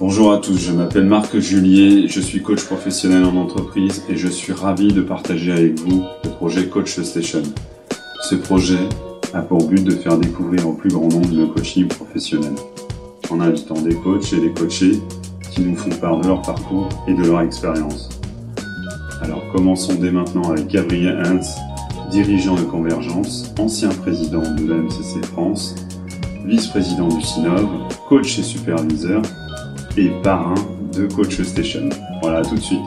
Bonjour à tous, je m'appelle Marc Julier, je suis coach professionnel en entreprise et je suis ravi de partager avec vous le projet Coach Station. Ce projet a pour but de faire découvrir au plus grand nombre le coaching professionnel, en invitant des coachs et des coachés qui nous font part de leur parcours et de leur expérience. Alors commençons dès maintenant avec Gabriel Hintz, dirigeant de Convergence, ancien président de la MCC France, vice-président du SINOV, coach et superviseur et parrain de Coach Station. Voilà, tout de suite.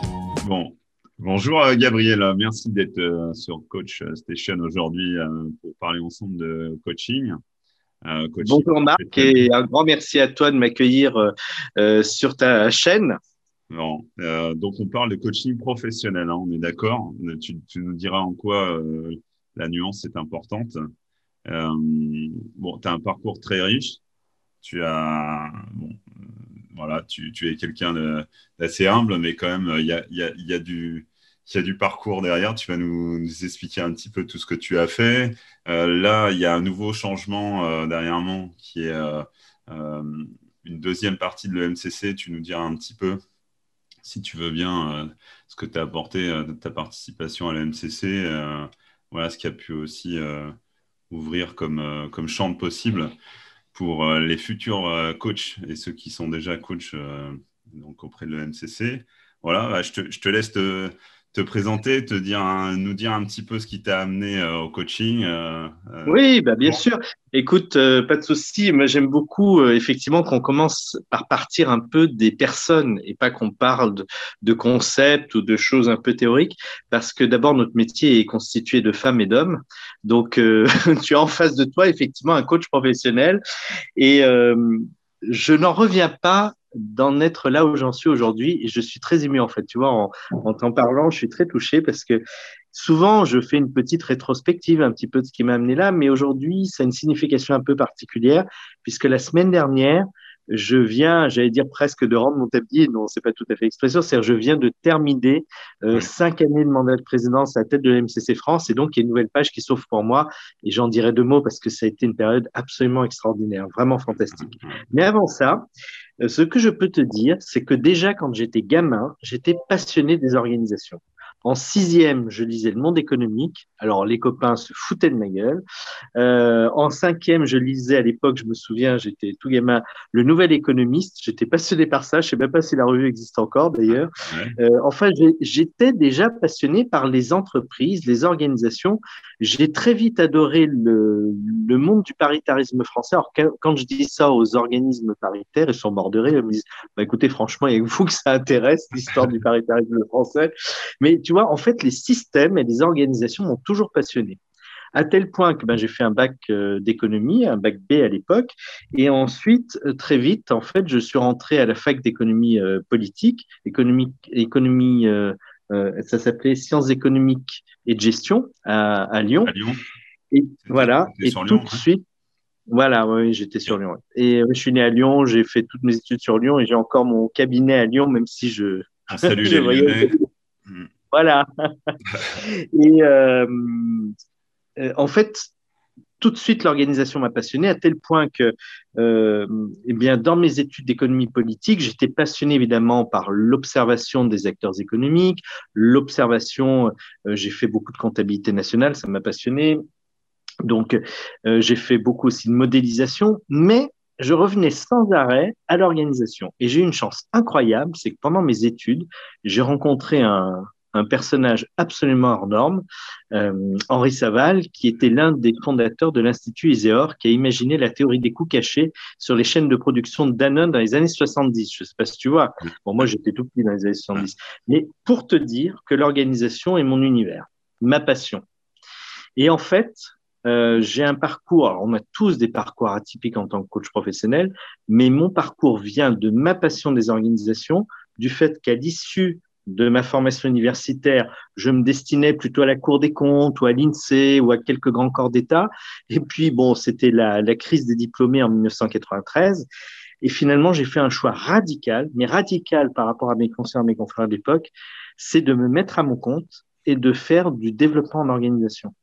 Bon, bonjour euh, Gabriel, merci d'être euh, sur Coach Station aujourd'hui euh, pour parler ensemble de coaching. bonjour Marc et un grand merci à toi de m'accueillir sur ta chaîne. Bon, donc on parle de coaching professionnel, hein, on est d'accord. Tu, nous diras en quoi la nuance est importante. bon, tu as un parcours très riche. Tu as bon, voilà, tu, es quelqu'un d'assez humble, mais quand même, il y a, du, parcours derrière. Tu vas nous, expliquer un petit peu tout ce que tu as fait. Euh, là, il y a un nouveau changement euh, derrière moi qui est euh, une deuxième partie de l'EMCC. Tu nous diras un petit peu, si tu veux bien, ce que tu as apporté de ta participation à l'EMCC. voilà ce qui a pu aussi ouvrir comme, comme champ possible pour euh, les futurs euh, coachs et ceux qui sont déjà coachs euh, donc auprès de l'EMCC. Voilà, bah, je, te, je, te, laisse te, te présenter, te dire nous dire un petit peu ce qui t'a amené euh, au coaching. Euh, euh. oui, bah, bien sûr. Écoute, pas de souci. Moi, j'aime beaucoup effectivement qu'on commence par partir un peu des personnes et pas qu'on parle de, de, concepts ou de choses un peu théoriques, parce que d'abord notre métier est constitué de femmes et d'hommes. Donc, tu as en face de toi effectivement un coach professionnel et je n'en reviens pas d'en être là où j'en suis aujourd'hui. Et je suis très ému, en fait. Tu vois, en, en t'en parlant, je suis très touché parce que souvent, je fais une petite rétrospective un petit peu de ce qui m'a amené là. Mais aujourd'hui, ça a une signification un peu particulière puisque la semaine dernière, je viens, j'allais dire presque de rendre mon tablier, non, c'est pas tout à fait expression, c'est-à-dire je viens de terminer euh, cinq années de mandat de présidence à la tête de la MCC France, et donc il y a une nouvelle page qui s'ouvre pour moi, et j'en dirai deux mots parce que ça a été une période absolument extraordinaire, vraiment fantastique. Mais avant ça, ce que je peux te dire, c'est que déjà quand j'étais gamin, j'étais passionné des organisations. En sixième, je lisais Le Monde économique. Alors, les copains se foutaient de ma gueule. Euh, en cinquième, je lisais à l'époque, je me souviens, j'étais tout gamin, Le Nouvel Économiste. J'étais passionné par ça. Je sais même pas si la revue existe encore, d'ailleurs. Euh, enfin, j'étais déjà passionné par les entreprises, les organisations. J'ai très vite adoré le, le, monde du paritarisme français. Alors, quand je dis ça aux organismes paritaires, ils sont morts de rire. Ils me disent, bah, écoutez, franchement, il y a vous que ça intéresse, l'histoire du paritarisme français. Mais tu vois, en fait, les systèmes et les organisations m'ont toujours passionné. À tel point que ben, j'ai fait un bac euh, d'économie, un bac B à l'époque, et ensuite, euh, très vite, en fait, je suis rentré à la fac d'économie euh, politique, économie, économie ça s'appelait sciences économiques et de gestion à, Lyon. À Lyon. Et voilà, et tout de suite, voilà, oui, j'étais sur Lyon. Et je suis né à Lyon, j'ai fait toutes mes études sur Lyon et j'ai encore mon cabinet à Lyon, même si je. Ah, salut les Lyonnais. Voilà. et euh, euh, en fait, tout de suite, l'organisation m'a passionné à tel point que, euh, eh bien, dans mes études d'économie politique, j'étais passionné évidemment par l'observation des acteurs économiques, l'observation. j'ai fait beaucoup de comptabilité nationale, ça m'a passionné. Donc, j'ai fait beaucoup aussi de modélisation, mais je revenais sans arrêt à l'organisation. Et j'ai eu une chance incroyable, c'est que pendant mes études, j'ai rencontré un, un personnage absolument hors norme, euh, Henri Saval, qui était l'un des fondateurs de l'Institut Iséor, qui a imaginé la théorie des coûts cachés sur les chaînes de production de Danone dans les années 70. Je ne sais pas si tu vois. Bon, moi, j'étais tout petit dans les années 70. Mais pour te dire que l'organisation est mon univers, ma passion. Et en fait, euh, j'ai un parcours, alors on a tous des parcours atypiques en tant que coach professionnel, mais mon parcours vient de ma passion des organisations, du fait qu'à l'issue de ma formation universitaire, je me destinais plutôt à la Cour des comptes ou à l'INSEE ou à quelques grands corps d'État. Et puis, bon, c'était la, la crise des diplômés en 1993. Et finalement, j'ai fait un choix radical, mais radical par rapport à mes conseillers, mes confrères d'époque, c'est de me mettre à mon compte et de faire du développement en organisation.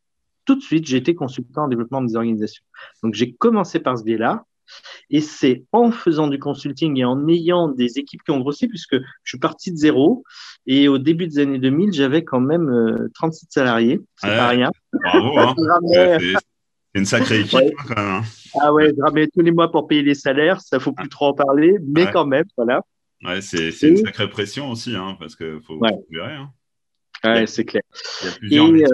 tout de suite, j'ai été consultant en développement des organisations. Donc, j'ai commencé par ce biais-là. Et c'est en faisant du consulting et en ayant des équipes qui ont grossi, puisque je suis parti de zéro. Et au début des années 2000, j'avais quand même 37 euh, salariés. C'est pas rien. Bravo. Hein. c'est une sacrée équipe hein, quand même. Hein. Ah ouais, je ramenais tous les mois pour payer les salaires. Ça faut plus trop en parler, mais quand même, voilà. Ouais, c'est une sacrée pression aussi, parce qu'il faut, gérer. Ouais, c'est clair. Il y a plusieurs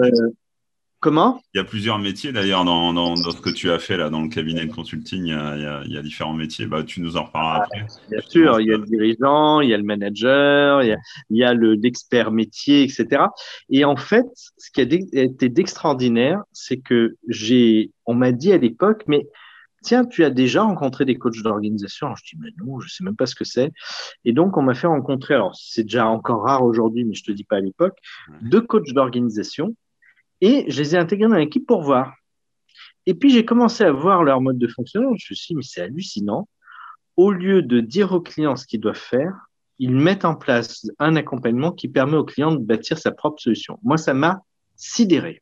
Comment? Il y a plusieurs métiers d'ailleurs dans, dans, ce que tu as fait là dans le cabinet de consulting. Il y a, il y a, différents métiers. Bah, tu nous en reparleras après. Bien sûr, il y a le dirigeant, il y a le manager, il y a, il y a le l'expert métier, etc. Et en fait, ce qui a été d'extraordinaire, c'est que j'ai, on m'a dit à l'époque, mais tiens, tu as déjà rencontré des coachs d'organisation? Je dis, mais non, je sais même pas ce que c'est. Et donc, on m'a fait rencontrer, alors c'est déjà encore rare aujourd'hui, mais je te dis pas à l'époque, deux coachs d'organisation et je les ai intégrés dans l'équipe pour voir. Et puis, j'ai commencé à voir leur mode de fonctionnement. Je me suis dit, mais c'est hallucinant. Au lieu de dire aux clients ce qu'ils doivent faire, ils mettent en place un accompagnement qui permet aux clients de bâtir sa propre solution. Moi, ça m'a sidéré.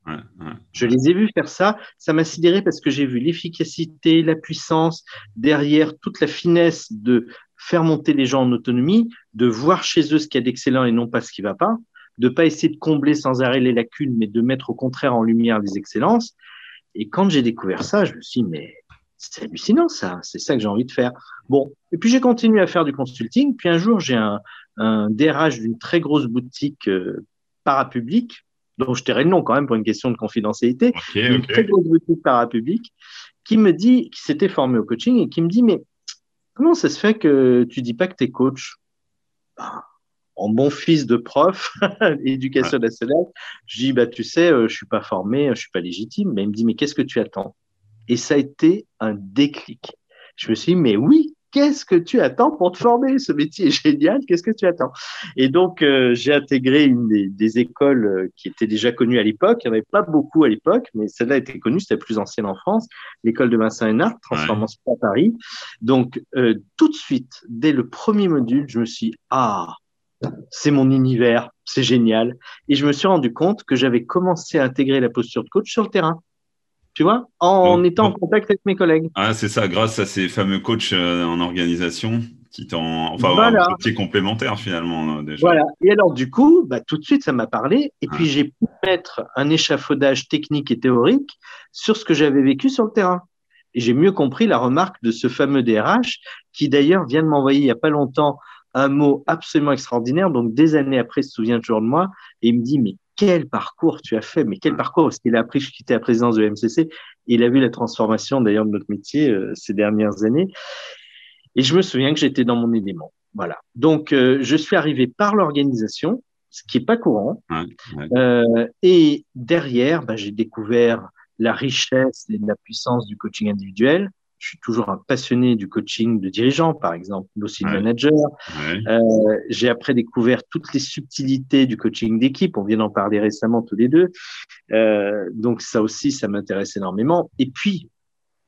Je les ai vus faire ça. Ça m'a sidéré parce que j'ai vu l'efficacité, la puissance derrière toute la finesse de faire monter les gens en autonomie, de voir chez eux ce qu'il y a d'excellent et non pas ce qui va pas de pas essayer de combler sans arrêt les lacunes, mais de mettre au contraire en lumière les excellences. Et quand j'ai découvert ça, je me suis dit, mais c'est hallucinant ça, c'est ça que j'ai envie de faire. Bon, et puis j'ai continué à faire du consulting. Puis un jour, j'ai un, un DRH d'une très grosse boutique euh, parapublique, dont je tairai le nom quand même pour une question de confidentialité, une très grosse boutique parapublique, qui me dit, qui s'était formé au coaching et qui me dit, mais comment ça se fait que tu dis pas que tu es coach? Ben, en bon fils de prof, éducation nationale, je dis, bah, tu sais, euh, je suis pas formé, je suis pas légitime. Mais il me dit, mais qu'est-ce que tu attends? Et ça a été un déclic. Je me suis dit, mais oui, qu'est-ce que tu attends pour te former? Ce métier est génial, qu'est-ce que tu attends? Et donc, euh, j'ai intégré une des, écoles euh, qui était déjà connues à l'époque. Il n'y en avait pas beaucoup à l'époque, mais celle-là était connue, c'était la plus ancienne en France, l'école de Vincent Hénard, transformation à Paris. Donc, tout de suite, dès le premier module, je me suis dit, ah, c'est mon univers, c'est génial. Et je me suis rendu compte que j'avais commencé à intégrer la posture de coach sur le terrain. Tu vois, en étant en contact avec mes collègues. Ah, c'est ça, grâce à ces fameux coachs euh, en organisation qui t'ont, enfin, voilà. un petit complémentaire finalement euh, déjà. Voilà. Et alors du coup, bah, tout de suite, ça m'a parlé. Et puis j'ai pu mettre un échafaudage technique et théorique sur ce que j'avais vécu sur le terrain. Et j'ai mieux compris la remarque de ce fameux DRH qui d'ailleurs vient de m'envoyer il n'y a pas longtemps un mot absolument extraordinaire. Donc, des années après, il se souvient toujours de moi et il me dit, mais quel parcours tu as fait, mais quel parcours, parce qu'il a appris que je quittais la présidence de MCC, il a vu la transformation d'ailleurs de notre métier euh, ces dernières années. Et je me souviens que j'étais dans mon élément. Voilà. Donc, euh, je suis arrivé par l'organisation, ce qui est pas courant. Euh, et derrière, bah, j'ai découvert la richesse et la puissance du coaching individuel je suis toujours un passionné du coaching de dirigeants, par exemple, aussi de manager. Euh, j'ai après découvert toutes les subtilités du coaching d'équipe. On vient d'en parler récemment tous les deux. Euh, donc ça aussi, ça m'intéresse énormément. Et puis,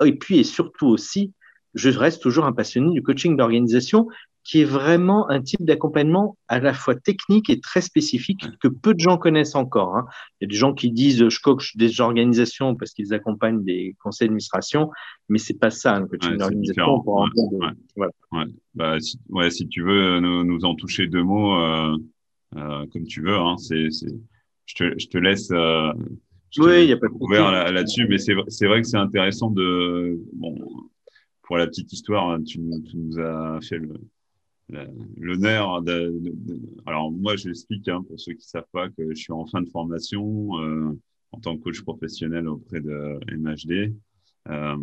et puis et surtout aussi, je reste toujours un passionné du coaching d'organisation qui est vraiment un type d'accompagnement à la fois technique et très spécifique que peu de gens connaissent encore. Hein. Il y a des gens qui disent je coach des organisations parce qu'ils accompagnent des conseils d'administration, mais c'est pas ça un coaching d'organisation. Ouais, bah, si, tu veux nous, nous en toucher deux mots, euh, euh, comme tu veux. Hein, c'est, je, te, je te laisse. Euh, oui, il y a pas de ouvert là-dessus, mais c'est, c'est vrai que c'est intéressant de bon pour la petite histoire, tu, tu nous as fait le, l'honneur de, Alors moi, je l'explique hein, pour ceux qui savent pas que je suis en fin de formation euh, en tant que coach professionnel auprès de MHD. Euh,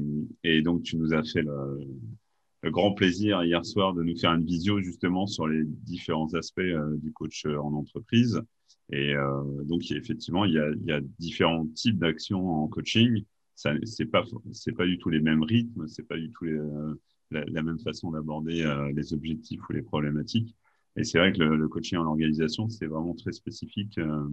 et donc, tu nous as fait le, grand plaisir hier soir de nous faire une visio justement sur les différents aspects euh, du coach en entreprise. Et donc, effectivement, il y, a, il y a différents types d'actions en coaching. Ça, c'est pas, pas du tout les mêmes rythmes, c'est pas du tout les, la, même façon d'aborder euh, les objectifs ou les problématiques. Et c'est vrai que le, coaching en organisation, c'est vraiment très spécifique. Euh.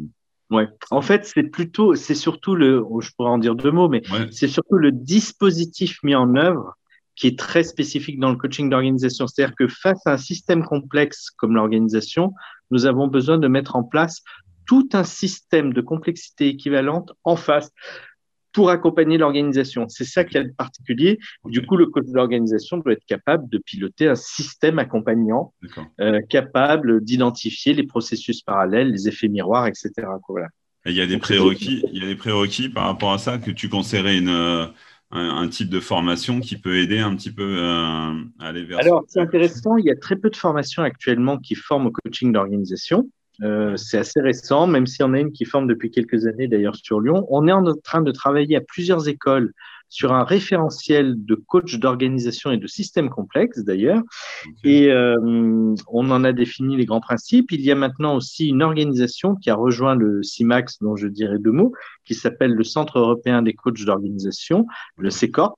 Ouais. En fait, c'est plutôt, c'est surtout le, oh, je pourrais en dire deux mots, mais c'est surtout le dispositif mis en œuvre qui est très spécifique dans le coaching d'organisation. C'est-à-dire que face à un système complexe comme l'organisation, nous avons besoin de mettre en place tout un système de complexité équivalente en face pour accompagner l'organisation. C'est ça qu'il y a de particulier. Du coup, le coach d'organisation doit être capable de piloter un système accompagnant, euh, capable d'identifier les processus parallèles, les effets miroirs, etc. Voilà. il y a des prérequis, il y a des prérequis par rapport à ça que tu conseillerais une, un, un, type de formation qui peut aider un petit peu euh, à aller vers. Alors, c'est intéressant. Il y a très peu de formations actuellement qui forment au coaching d'organisation. Euh, c'est assez récent, même s'il y en a une qui forme depuis quelques années d'ailleurs sur Lyon. On est en train de travailler à plusieurs écoles sur un référentiel de coach d'organisation et de systèmes complexes d'ailleurs. Et euh, on en a défini les grands principes. Il y a maintenant aussi une organisation qui a rejoint le CIMAX, dont je dirais deux mots, qui s'appelle le Centre européen des coachs d'organisation, le CECOR,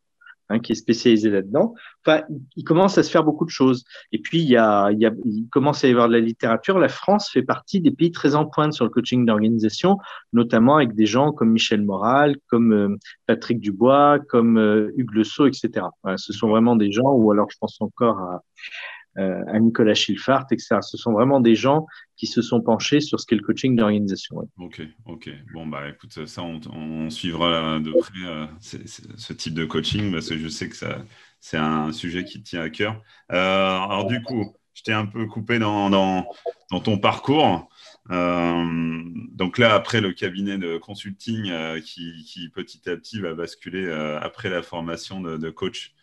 Hein, qui est spécialisé là-dedans. Enfin, il commence à se faire beaucoup de choses. Et puis, il, y a, il, y a, il commence à y avoir de la littérature. La France fait partie des pays très en pointe sur le coaching d'organisation, notamment avec des gens comme Michel Moral, comme euh, Patrick Dubois, comme euh, Hugues Le Sceau, etc. ce sont vraiment des gens, ou alors je pense encore à, à Nicolas Schilfart, etc. Ce sont vraiment des gens qui se sont penchés sur ce qu'est le coaching d'organisation. Ok, ok. Bon, bah écoute, ça, on, suivra de près euh, ce type de coaching parce que je sais que ça, c'est un sujet qui tient à cœur. Euh, alors, du coup, je t'ai un peu coupé dans, ton parcours. donc là, après le cabinet de consulting qui, petit à petit va basculer après la formation de coach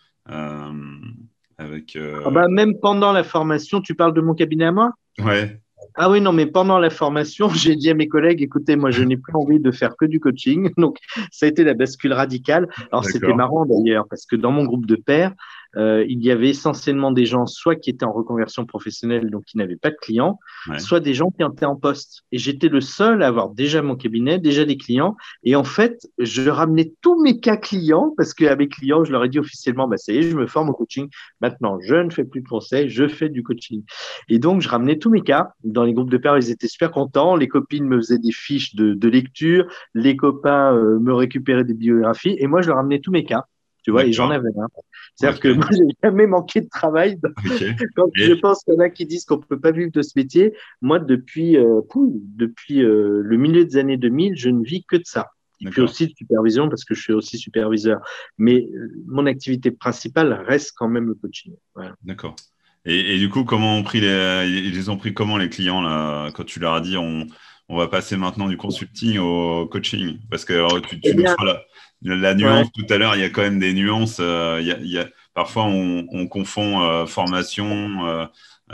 avec, euh, ah bah, même pendant la formation, tu parles de mon cabinet à moi? Ouais. Ah oui, non, mais pendant la formation, j'ai dit à mes collègues, écoutez, moi, je n'ai plus envie de faire que du coaching. Donc, ça a été la bascule radicale. Alors, c'était marrant d'ailleurs, parce que dans mon groupe de pairs, euh, il y avait essentiellement des gens soit qui étaient en reconversion professionnelle, donc qui n'avaient pas de clients, soit des gens qui étaient en poste. Et j'étais le seul à avoir déjà mon cabinet, déjà des clients. Et en fait, je ramenais tous mes cas clients parce qu'à mes clients, je leur ai dit officiellement, bah, ça y est, je me forme au coaching. Maintenant, je ne fais plus de conseils, je fais du coaching. Et donc, je ramenais tous mes cas. Dans les groupes de pairs, ils étaient super contents. Les copines me faisaient des fiches de, de lecture. Les copains euh, me récupéraient des biographies. Et moi, je leur ramenais tous mes cas. Tu vois, et j'en avais un. C'est-à-dire que moi, j'ai jamais manqué de travail. Quand je pense qu'il y en a qui disent qu'on peut pas vivre de ce métier, moi, depuis, euh, depuis euh, le milieu des années 2000, je ne vis que de ça. Et puis aussi de supervision parce que je suis aussi superviseur. Mais euh, mon activité principale reste quand même le coaching. D'accord. Et, du coup, comment ont pris les, ils ont pris comment les clients là quand tu leur as dit on, on va passer maintenant du consulting au coaching? Parce que tu, tu eh nous feras la nuance tout à l'heure, il y a quand même des nuances. Euh, il, y a, parfois, on, confond euh, formation, euh,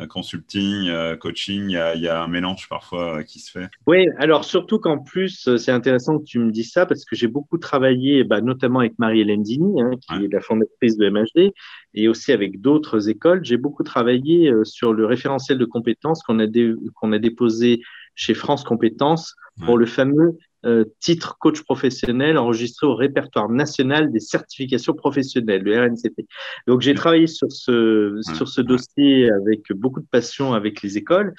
consulting, coaching. Il y, a, un mélange parfois qui se fait. Oui, alors surtout qu'en plus, c'est intéressant que tu me dises ça parce que j'ai beaucoup travaillé, bah, notamment avec Marie-Hélène Dini, hein, qui est la fondatrice de MHD, et aussi avec d'autres écoles. J'ai beaucoup travaillé sur le référentiel de compétences qu'on a, qu'on a déposé chez France Compétences pour le fameux euh, titre coach professionnel enregistré au répertoire national des certifications professionnelles, le RNCP. Donc j'ai travaillé sur ce, sur ce dossier avec beaucoup de passion avec les écoles.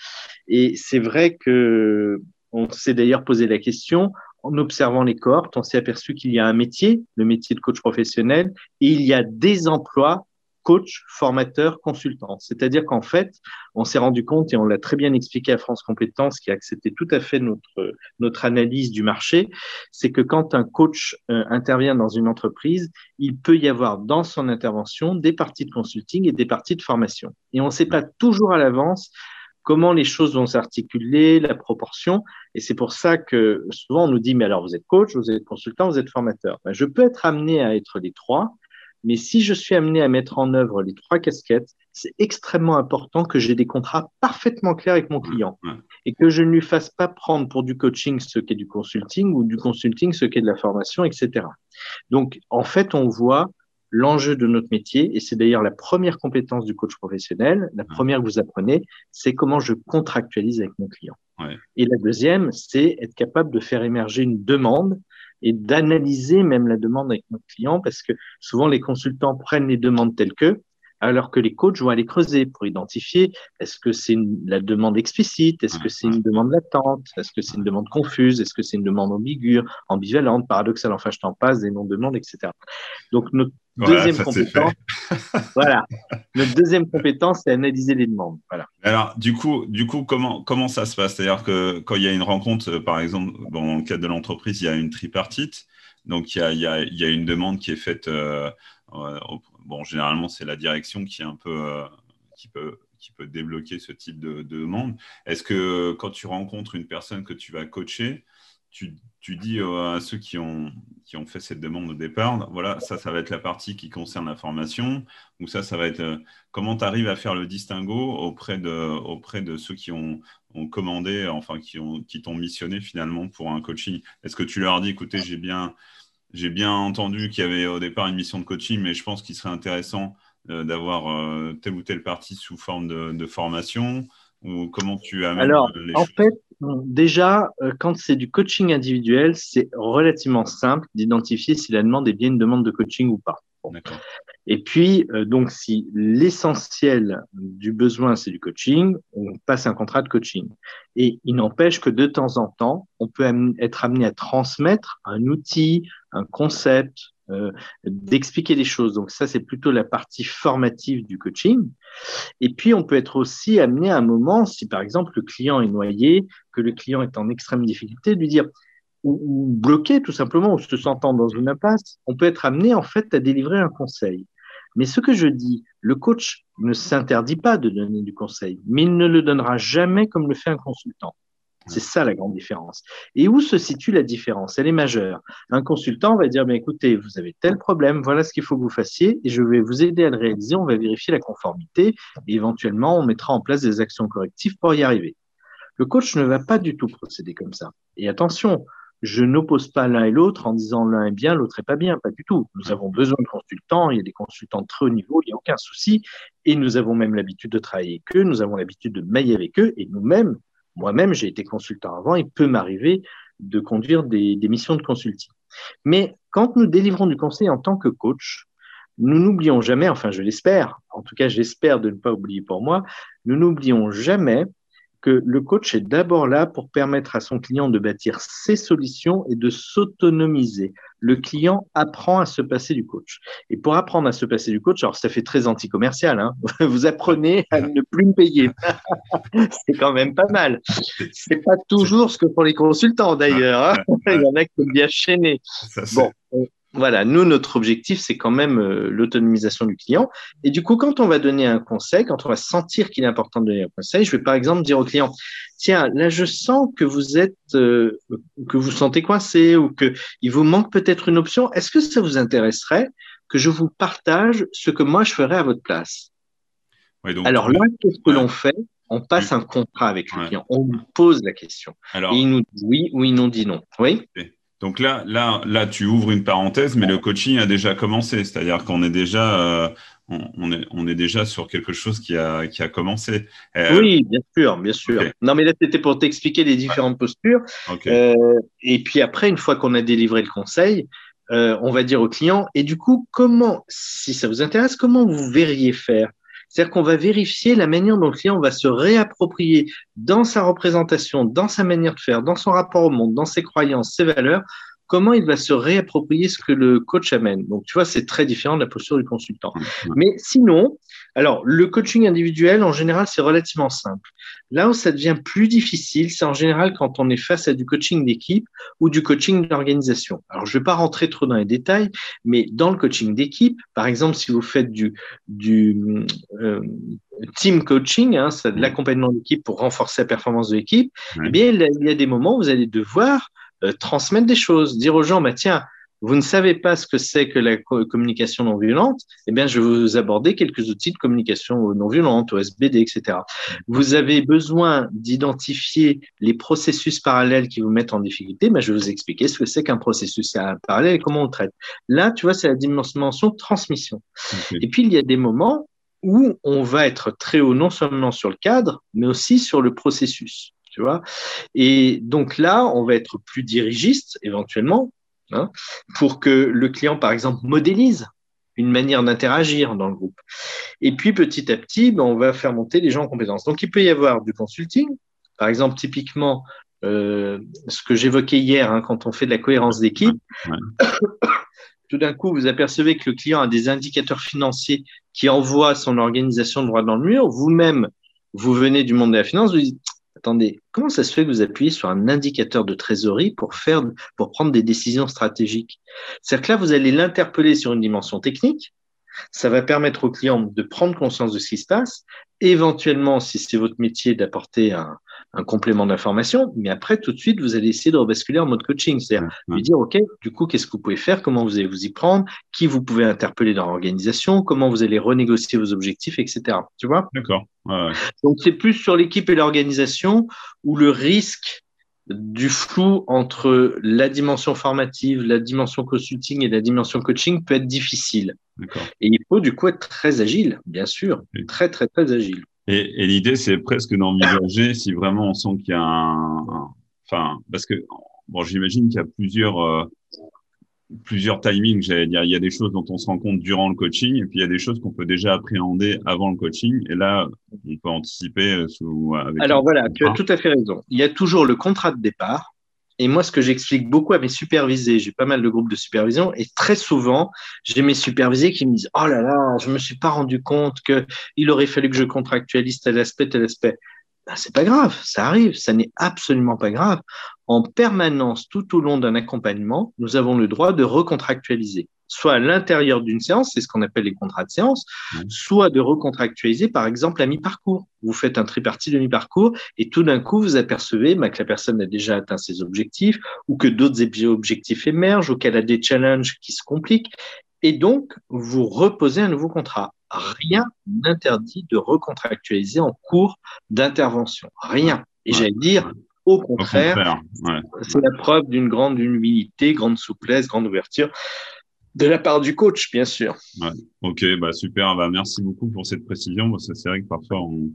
Et c'est vrai que on s'est d'ailleurs posé la question en observant les cohortes, on s'est aperçu qu'il y a un métier, le métier de coach professionnel, et il y a des emplois coach, formateur, consultant. C'est-à-dire qu'en fait, on s'est rendu compte et on l'a très bien expliqué à France Compétences, qui a accepté tout à fait notre, notre analyse du marché, c'est que quand un coach euh, intervient dans une entreprise, il peut y avoir dans son intervention des parties de consulting et des parties de formation. Et on ne sait pas toujours à l'avance comment les choses vont s'articuler, la proportion. Et c'est pour ça que souvent on nous dit, mais alors vous êtes coach, vous êtes consultant, vous êtes formateur. Ben, je peux être amené à être les trois, mais si je suis amené à mettre en œuvre les trois casquettes, c'est extrêmement important que j'ai des contrats parfaitement clairs avec mon client et que je ne lui fasse pas prendre pour du coaching ce qui est du consulting ou du consulting ce qui est de la formation, etc. Donc, en fait, on voit l'enjeu de notre métier, et c'est d'ailleurs la première compétence du coach professionnel, la première que vous apprenez, c'est comment je contractualise avec mon client. Et la deuxième, c'est être capable de faire émerger une demande et d'analyser même la demande avec notre client parce que souvent les consultants prennent les demandes telles que alors que les coachs vont aller creuser pour identifier est-ce que c'est la demande explicite, est-ce que c'est une demande latente, est-ce que c'est une demande confuse, est-ce que c'est une demande ambiguë, ambivalente, paradoxale, enfin je t'en passe, des non-demandes, etc. Donc notre deuxième compétence, voilà, notre deuxième compétence, c'est analyser les demandes. Voilà. Alors du coup, du coup, comment comment ça se passe? C'est-à-dire que quand il y a une rencontre, par exemple, dans le cadre de l'entreprise, il y a une tripartite. Donc, il y a, y, a, y a, une demande qui est faite. Bon, généralement, c'est la direction qui est un peu qui peut qui peut débloquer ce type de, de demande. Est-ce que quand tu rencontres une personne que tu vas coacher, tu, tu, dis à ceux qui ont, qui ont fait cette demande au départ, voilà, ça, ça va être la partie qui concerne la formation, ou ça, ça va être euh, comment tu arrives à faire le distinguo auprès de, auprès de ceux qui ont, ont commandé, enfin, qui t'ont qui missionné finalement pour un coaching? Est-ce que tu leur dis, écoutez, j'ai bien, j'ai bien entendu qu'il y avait au départ une mission de coaching, mais je pense qu'il serait intéressant euh, d'avoir euh, telle ou telle partie sous forme de, de formation. Ou comment tu amènes Alors, en fait, déjà, euh, quand c'est du coaching individuel, c'est relativement simple d'identifier si la demande est bien une demande de coaching ou pas. Et puis, euh, donc, si l'essentiel du besoin, c'est du coaching, on passe un contrat de coaching. Et il n'empêche que de temps en temps, on peut être amené à transmettre un outil, un concept, euh, d'expliquer des choses. Donc ça, c'est plutôt la partie formative du coaching. Et puis, on peut être aussi amené à un moment, si par exemple le client est noyé, que le client est en extrême difficulté, de lui dire, ou, bloqué tout simplement, ou se sentant dans une impasse, on peut être amené en fait à délivrer un conseil. Mais ce que je dis, le coach ne s'interdit pas de donner du conseil, mais il ne le donnera jamais comme le fait un consultant. C'est ça la grande différence. Et où se situe la différence? Elle est majeure. Un consultant va dire, mais écoutez, vous avez tel problème, voilà ce qu'il faut que vous fassiez, et je vais vous aider à le réaliser, on va vérifier la conformité, et éventuellement, on mettra en place des actions correctives pour y arriver. Le coach ne va pas du tout procéder comme ça. Et attention, je n'oppose pas l'un et l'autre en disant l'un est bien, l'autre est pas bien, pas du tout. Nous avons besoin de consultants, il y a des consultants de très haut niveau, il n'y a aucun souci, et nous avavec même l'habitude de travailler avec eux, nous avons l'habitude de mailler avec eux, et nous-mêmes, moi-même, j'ai été consultant avant, il peut m'arriver de conduire des, missions de consulting. Mais quand nous délivrons du conseil en tant que coach, nous n'oublions jamais, enfin je l'espère, en tout cas j'espère de ne pas oublier pour moi, nous n'oublions jamais que le coach est d'abord là pour permettre à son client de bâtir ses solutions et de s'autonomiser. Le client apprend à se passer du coach. Et pour apprendre à se passer du coach, alors ça fait très anti-commercial, hein vous apprenez à ne plus me payer. c'est quand même pas mal. C'est pas toujours ce que font les consultants d'ailleurs. Hein Il y en a qui sont bien chaînés. Bon, voilà, nous, notre objectif, c'est quand même euh, l'autonomisation du client. Et du coup, quand on va donner un conseil, quand on va sentir qu'il est important de donner un conseil, je vais par exemple dire au client, tiens, là, je sens que vous êtes, euh, que vous sentez coincé ou que il vous manque peut-être une option. Est-ce que ça vous intéresserait que je vous partage ce que moi je ferais à votre place? Alors là, qu'est-ce que l'on fait? On passe un contrat avec le client. On lui pose la question. Alors... Et il nous dit oui ou il nous dit non. Oui? Donc là, là, là, tu ouvres une parenthèse, mais le coaching a déjà commencé, c'est-à-dire qu'on est déjà, euh, on, est, on est déjà sur quelque chose qui a, qui a commencé. Euh, oui, bien sûr, bien sûr. Non, mais là, c'était pour t'expliquer les différentes postures. Euh, et puis après, une fois qu'on a délivré le conseil, on va dire au client, et du coup, comment, si ça vous intéresse, comment vous verriez faire c'est-à-dire qu'on va vérifier la manière dont le client va se réapproprier dans sa représentation, dans sa manière de faire, dans son rapport au monde, dans ses croyances, ses valeurs, comment il va se réapproprier ce que le coach amène. Donc, tu vois, c'est très différent de la posture du consultant. Mais sinon, alors, le coaching individuel, en général, c'est relativement simple. Là où ça devient plus difficile, c'est en général quand on est face à du coaching d'équipe ou du coaching d'organisation. Alors, je ne vais pas rentrer trop dans les détails, mais dans le coaching d'équipe, par exemple, si vous faites du, du euh, team coaching, hein, de l'accompagnement d'équipe pour renforcer la performance de l'équipe, eh bien, il y a des moments où vous allez devoir euh, transmettre des choses, dire aux gens, bah, tiens, vous ne savez pas ce que c'est que la communication non violente, eh bien, je vais vous aborder quelques outils de communication non violente, OSBD, etc. Vous avez besoin d'identifier les processus parallèles qui vous mettent en difficulté, mais je vais vous expliquer ce que c'est qu'un processus parallèle et comment on le traite. Là, tu vois, c'est la dimension de transmission. Et puis, il y a des moments où on va être très haut non seulement sur le cadre, mais aussi sur le processus. Tu vois et donc là, on va être plus dirigiste éventuellement, Hein, pour que le client, par exemple, modélise une manière d'interagir dans le groupe. Et puis, petit à petit, ben, on va faire monter les gens en compétences. Donc, il peut y avoir du consulting. Par exemple, typiquement, euh, ce que j'évoquais hier, hein, quand on fait de la cohérence d'équipe, tout d'un coup, vous apercevez que le client a des indicateurs financiers qui envoient son organisation droit dans le mur. Vous-même, vous venez du monde de la finance, vous dites attendez, comment ça se fait que vous appuyez sur un indicateur de trésorerie pour faire, pour prendre des décisions stratégiques? C'est-à-dire que là, vous allez l'interpeller sur une dimension technique. Ça va permettre au client de prendre conscience de ce qui se passe, éventuellement, si c'est votre métier, d'apporter un, un complément d'information, mais après, tout de suite, vous allez essayer de rebasculer en mode coaching, c'est-à-dire lui dire, OK, du coup, qu'est-ce que vous pouvez faire, comment vous allez vous y prendre, qui vous pouvez interpeller dans l'organisation, comment vous allez renégocier vos objectifs, etc. Tu vois? D'accord. Ouais, Donc, c'est plus sur l'équipe et l'organisation où le risque du flou entre la dimension formative, la dimension consulting et la dimension coaching peut être difficile. Et il faut du coup être très agile, bien sûr, très très très agile. Et, et l'idée, c'est presque d'envisager si vraiment on sent qu'il y a un, enfin, parce que bon, j'imagine qu'il y a plusieurs euh, plusieurs timings. J'allais dire, il y a des choses dont on se rend compte durant le coaching, et puis il y a des choses qu'on peut déjà appréhender avant le coaching. Et là, on peut anticiper euh, sous. Avec Alors voilà, tu as tout à fait raison. Il y a toujours le contrat de départ et moi, ce que j'explique beaucoup à mes supervisés, j'ai pas mal de groupes de supervision, et très souvent, j'ai mes supervisés qui me disent Oh là là, je me suis pas rendu compte qu'il aurait fallu que je contractualise tel aspect, tel aspect. Ben, c'est pas grave, ça arrive, ça n'est absolument pas grave. En permanence, tout au long d'un accompagnement, nous avons le droit de recontractualiser soit à l'intérieur d'une séance, c'est ce qu'on appelle les contrats de séance, soit de recontractualiser, par exemple, à mi-parcours. Vous faites un tripartite de mi-parcours et tout d'un coup, vous apercevez bah, que la personne a déjà atteint ses objectifs ou que d'autres objectifs émergent ou qu'elle a des challenges qui se compliquent. Et donc, vous reposez un nouveau contrat. Rien n'interdit de recontractualiser en cours d'intervention. Rien. Et j'allais dire, au contraire, c'est la preuve d'une grande humilité, grande souplesse, grande ouverture. De la part du coach, bien sûr. Ouais. Ok, bah super. Bah, merci beaucoup pour cette précision. Parce que c'est vrai que parfois, on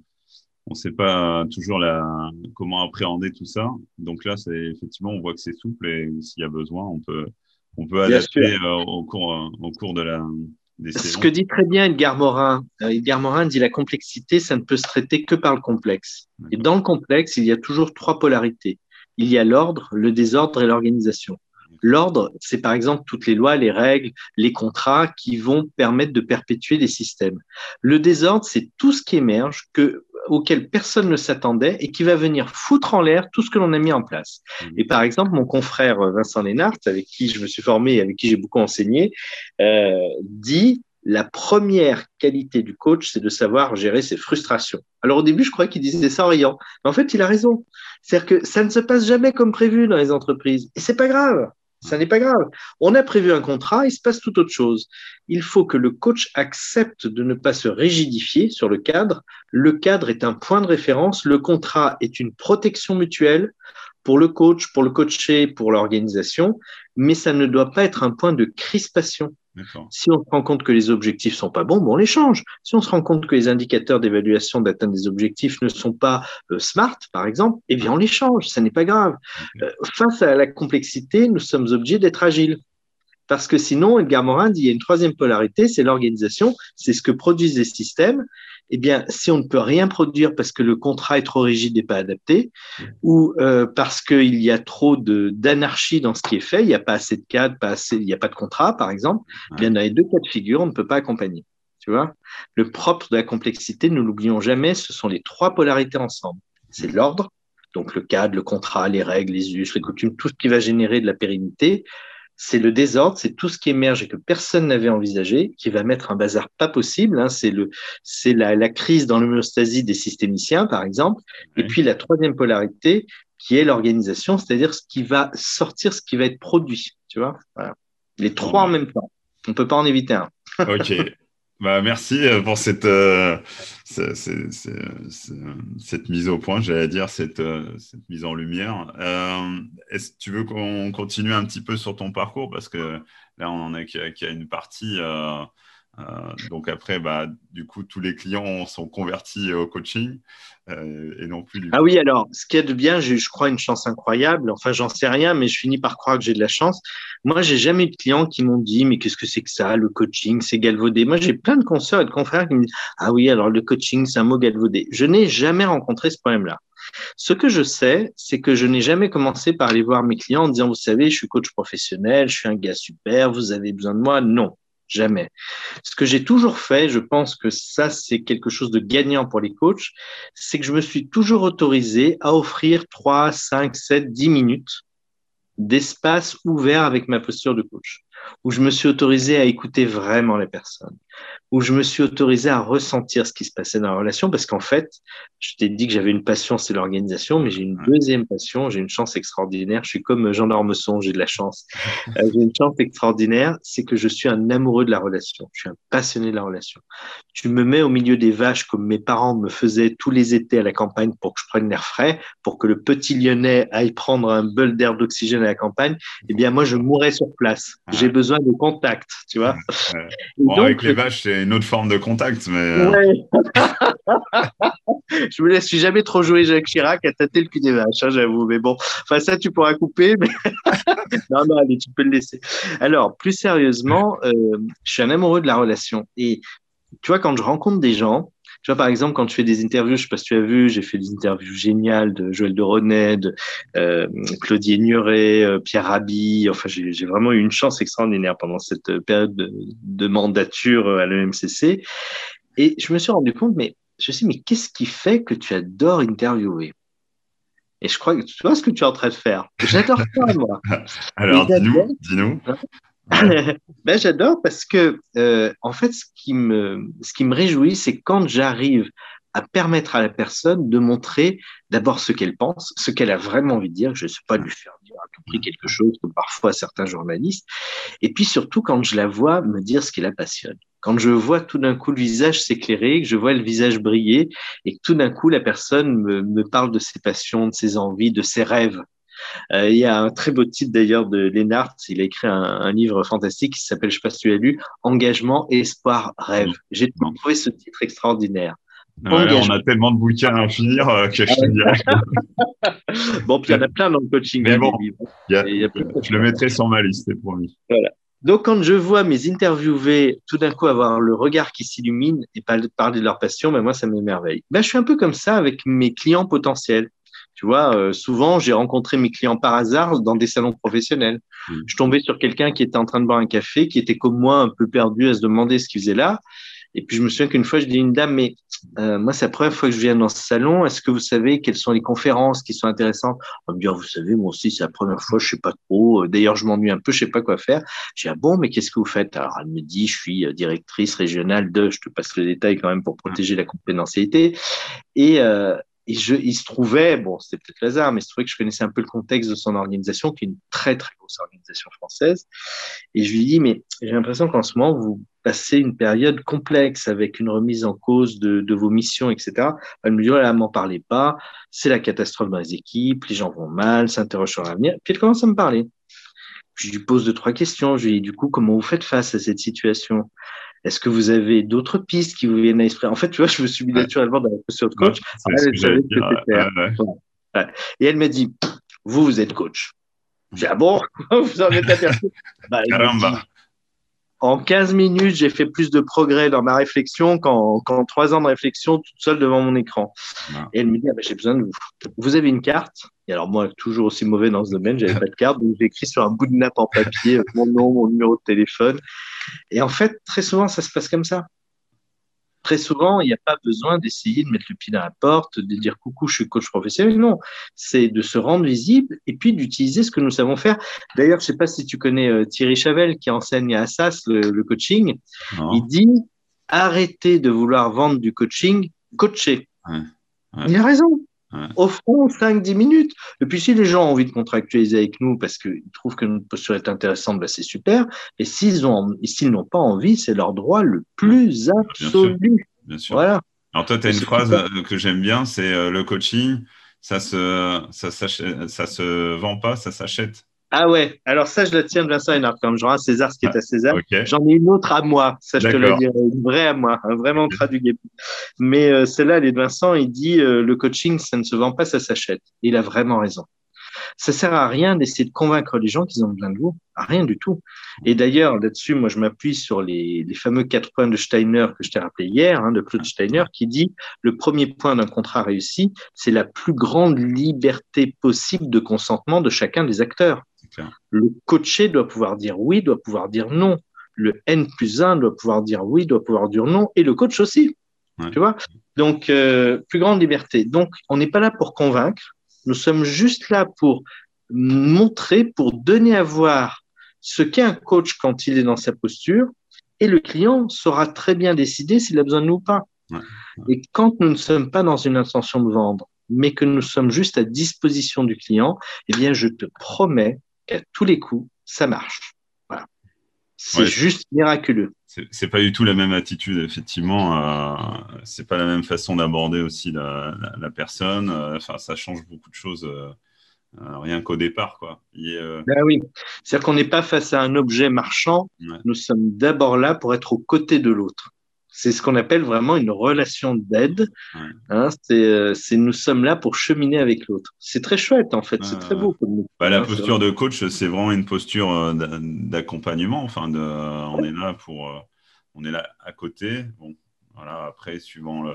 ne sait pas toujours la, comment appréhender tout ça. Donc là, c'est effectivement, on voit que c'est souple et s'il y a besoin, on peut, on peut adapter euh, au, cours, euh, au cours de la, des Ce que dit très bien Edgar Morin. Euh, Edgar Morin dit la complexité, ça ne peut se traiter que par le complexe. Et dans le complexe, il y a toujours trois polarités. Il y a l'ordre, le désordre et l'organisation. L'ordre, c'est par exemple toutes les lois, les règles, les contrats qui vont permettre de perpétuer les systèmes. Le désordre, c'est tout ce qui émerge, que, auquel personne ne s'attendait et qui va venir foutre en l'air tout ce que l'on a mis en place. Mmh. Et par exemple, mon confrère Vincent Lénart, avec qui je me suis formé et avec qui j'ai beaucoup enseigné, euh, dit la première qualité du coach, c'est de savoir gérer ses frustrations. Alors au début, je croyais qu'il disait ça en riant, mais en fait, il a raison. C'est-à-dire que ça ne se passe jamais comme prévu dans les entreprises, et c'est pas grave. Ça n'est pas grave. On a prévu un contrat, il se passe tout autre chose. Il faut que le coach accepte de ne pas se rigidifier sur le cadre. Le cadre est un point de référence. Le contrat est une protection mutuelle pour le coach, pour le coaché, pour l'organisation, mais ça ne doit pas être un point de crispation. Si on se rend compte que les objectifs sont pas bons, bon, on les change. Si on se rend compte que les indicateurs d'évaluation d'atteinte des objectifs ne sont pas euh, smart, par exemple, eh bien, on les change. Ça n'est pas grave. Euh, face à la complexité, nous sommes obligés d'être agiles. Parce que sinon, Edgar Morin dit il y a une troisième polarité, c'est l'organisation, c'est ce que produisent les systèmes eh bien, si on ne peut rien produire parce que le contrat est trop rigide et pas adapté, ou euh, parce qu'il y a trop d'anarchie dans ce qui est fait, il n'y a pas assez de cadres, pas assez, il n'y a pas de contrat, par exemple, eh bien, dans les deux cas de figure, on ne peut pas accompagner. Tu vois? Le propre de la complexité, ne l'oublions jamais, ce sont les trois polarités ensemble. C'est l'ordre, donc le cadre, le contrat, les règles, les us, les coutumes, tout ce qui va générer de la pérennité c'est le désordre, c'est tout ce qui émerge et que personne n'avait envisagé, qui va mettre un bazar pas possible. Hein. c'est le, c'est la, la, crise dans l'homéostasie des systémiciens, par exemple. Et puis la troisième polarité, qui est l'organisation, c'est-à-dire ce qui va sortir, ce qui va être produit. Tu vois, voilà. les trois en même temps. On peut pas en éviter un. ok. Bah, merci euh, pour cette, euh, cette, cette, mise au point, j'allais dire, cette, euh, cette, mise en lumière. Euh, Est-ce que tu veux qu'on continue un petit peu sur ton parcours? Parce que là, on en y, a une partie. Euh, euh, donc après, bah, du coup, tous les clients sont convertis au coaching euh, et non plus. Ah oui, alors, ce qui est de bien, j'ai, je crois, une chance incroyable. Enfin, j'en sais rien, mais je finis par croire que j'ai de la chance. Moi, j'ai jamais eu de clients qui m'ont dit, mais qu'est-ce que c'est que ça, le coaching, c'est galvaudé. Moi, j'ai plein de consoeurs et de confrères qui me disent, ah oui, alors le coaching, c'est un mot galvaudé. Je n'ai jamais rencontré ce problème-là. Ce que je sais, c'est que je n'ai jamais commencé par aller voir mes clients en disant, vous savez, je suis coach professionnel, je suis un gars super, vous avez besoin de moi. Non. Jamais. Ce que j'ai toujours fait, je pense que ça, c'est quelque chose de gagnant pour les coachs, c'est que je me suis toujours autorisé à offrir 3, 5, 7, 10 minutes d'espace ouvert avec ma posture de coach, où je me suis autorisé à écouter vraiment les personnes, où je me suis autorisé à ressentir ce qui se passait dans la relation, parce qu'en fait, je t'ai dit que j'avais une passion, c'est l'organisation, mais j'ai une deuxième passion, j'ai une chance extraordinaire. Je suis comme Jean d'Ormesson, j'ai de la chance. Euh, j'ai une chance extraordinaire, c'est que je suis un amoureux de la relation. Je suis un passionné de la relation. Tu me mets au milieu des vaches comme mes parents me faisaient tous les étés à la campagne pour que je prenne l'air frais, pour que le petit Lyonnais aille prendre un bol d'air d'oxygène à la campagne. Eh bien, moi, je mourrais sur place. J'ai besoin de contact, tu vois. Bon, avec les vaches, c'est une autre forme de contact, mais. Euh, ouais. je me laisse, suis jamais trop joué Jacques Chirac à tâter le cul des vaches, hein, j'avoue. Mais bon, enfin, ça, tu pourras couper. Mais... non, non, allez, tu peux le laisser. Alors, plus sérieusement, euh, je suis un amoureux de la relation. Et tu vois, quand je rencontre des gens, tu vois, par exemple, quand tu fais des interviews, je sais pas si tu as vu, j'ai fait des interviews géniales de Joël de René, de euh, Claudie Nuret, euh, Pierre Rabhi. Enfin, j'ai vraiment eu une chance extraordinaire pendant cette période de, de mandature à l'EMCC. Et je me suis rendu compte, mais je sais, mais qu'est-ce qui fait que tu adores interviewer? Et je crois que tu vois ce que tu es en train de faire. J'adore ça, moi. Alors, dis-nous, dis-nous. ben, j'adore parce que, euh, en fait, ce qui me, ce qui me réjouit, c'est quand j'arrive à permettre à la personne de montrer d'abord ce qu'elle pense, ce qu'elle a vraiment envie de dire. Je ne sais pas lui faire dire à tout prix quelque chose, comme parfois certains journalistes. Et puis surtout, quand je la vois me dire ce qui la passionne. Quand je vois tout d'un coup le visage s'éclairer, que je vois le visage briller, et que tout d'un coup la personne me, me, parle de ses passions, de ses envies, de ses rêves. Euh, il y a un très beau titre d'ailleurs de Lennart, il a écrit un, un livre fantastique qui s'appelle, je ne sais pas si tu l'as lu, Engagement, Espoir, Rêve. J'ai trouvé ce titre extraordinaire. Ouais, on a tellement de bouquins à finir euh, que je te dirais. bon, puis il y en a plein dans le coaching. Mais bon, y a, y a je le mettrai sur ma liste, c'est promis. Voilà. Donc, quand je vois mes interviewés tout d'un coup avoir le regard qui s'illumine et parler de leur passion, ben moi, ça m'émerveille. Ben, je suis un peu comme ça avec mes clients potentiels. Tu vois, euh, souvent, j'ai rencontré mes clients par hasard dans des salons professionnels. Mmh. Je tombais sur quelqu'un qui était en train de boire un café, qui était comme moi un peu perdu à se demander ce qu'il faisait là. Et puis je me souviens qu'une fois, je dis à une dame, mais euh, moi, c'est la première fois que je viens dans ce salon. Est-ce que vous savez quelles sont les conférences qui sont intéressantes? Elle me dit, vous savez, moi aussi, c'est la première fois, je sais pas trop. D'ailleurs, je m'ennuie un peu, je sais pas quoi faire. Je dis, ah bon, mais qu'est-ce que vous faites? Alors, elle me dit, je suis directrice régionale de, je te passe le détail quand même pour protéger la confidentialité. Et, euh, et je, il se trouvait, bon, c'était peut-être le hasard, mais il se trouvait que je connaissais un peu le contexte de son organisation, qui est une très, très grosse organisation française. Et je lui dis, mais j'ai l'impression qu'en ce moment, vous passez une période complexe avec une remise en cause de, vos missions, etc. Elle me dit, voilà, m'en parlez pas, c'est la catastrophe dans les équipes, les gens vont mal, s'interrogent sur l'avenir. Puis elle commence à me parler. Je lui pose deux, trois questions. Je lui dis, du coup, comment vous faites face à cette situation? Est-ce que vous avez d'autres pistes qui vous viennent à l'esprit? En fait, tu vois, je me suis mis naturellement dans la posture de coach. Et elle m'a dit, vous, vous êtes coach. J'ai dit, ah bon? Vous en êtes aperçu? Bah, En 15 minutes, j'ai fait plus de progrès dans ma réflexion qu'en trois ans de réflexion toute seule devant mon écran. Et elle me dit, ah, bah, j'ai besoin de vous. Vous avez une carte? Et alors moi, toujours aussi mauvais dans ce domaine, j'avais pas de carte, donc j'ai écrit sur un bout de nappe en papier mon nom, mon numéro de téléphone. Et en fait, très souvent, ça se passe comme ça. Très souvent, il n'y a pas besoin d'essayer de mettre le pied dans la porte, de dire coucou, je suis coach professionnel. Non, c'est de se rendre visible et puis d'utiliser ce que nous savons faire. D'ailleurs, je sais pas si tu connais euh, Thierry Chavel qui enseigne à Assas le, coaching. Il dit arrêtez de vouloir vendre du coaching, coacher. Il a raison. Ouais. Offrons 5-10 minutes. Et puis, si les gens ont envie de contractualiser avec nous parce qu'ils trouvent que notre posture est intéressante, ben c'est super. Et s'ils n'ont pas envie, c'est leur droit le plus absolu. Bien sûr. Voilà. Alors, toi, tu as une phrase euh, que j'aime bien c'est euh, le coaching, ça se, ça, ça se vend pas, ça s'achète. Ah ouais, alors ça, je la tiens de Vincent Hénard, comme genre à César ce qui est à César. J'en ai une autre à moi, ça je te la dirai, une vraie à moi, vraiment traduit. Mais euh, celle-là, elle est de Vincent, il dit euh, le coaching, ça ne se vend pas, ça s'achète. Il a vraiment raison. Ça sert à rien d'essayer de convaincre les gens qu'ils ont besoin de vous, à rien du tout. Et d'ailleurs, là-dessus, moi, je m'appuie sur les, les, fameux quatre points de Steiner que je t'ai rappelé hier, hein, de Claude Steiner, qui dit le premier point d'un contrat réussi, c'est la plus grande liberté possible de consentement de chacun des acteurs. Le coaché doit pouvoir dire oui, doit pouvoir dire non. le N plus 1 doit pouvoir dire oui, doit pouvoir dire non, et le coach aussi. Tu vois? Donc, euh, plus grande liberté. Donc, on n'est pas là pour convaincre, nous sommes juste là pour montrer, pour donner à voir ce qu'est un coach quand il est dans sa posture, et le client saura très bien décider s'il a besoin de nous ou pas. Et quand nous ne sommes pas dans une intention de vendre, mais que nous sommes juste à disposition du client, eh bien, je te promets qu'à tous les coups, ça marche. Voilà. C'est juste miraculeux. C'est pas du tout la même attitude, effectivement. Euh, c'est pas la même façon d'aborder aussi la, personne. Euh, enfin, ça change beaucoup de choses. Euh, rien qu'au départ, quoi. Ben oui, c'est-à-dire qu'on n'est pas face à un objet marchand. Nous sommes d'abord là pour être aux côtés de l'autre. C'est ce qu'on appelle vraiment une relation d'aide. Hein, euh, c'est, nous sommes là pour cheminer avec l'autre. C'est très chouette en fait, c'est très beau. Bah, la posture de coach, c'est vraiment une posture euh, d'accompagnement. Enfin, de, on est là pour, euh, on est là à côté. Bon, voilà. Après, suivant le,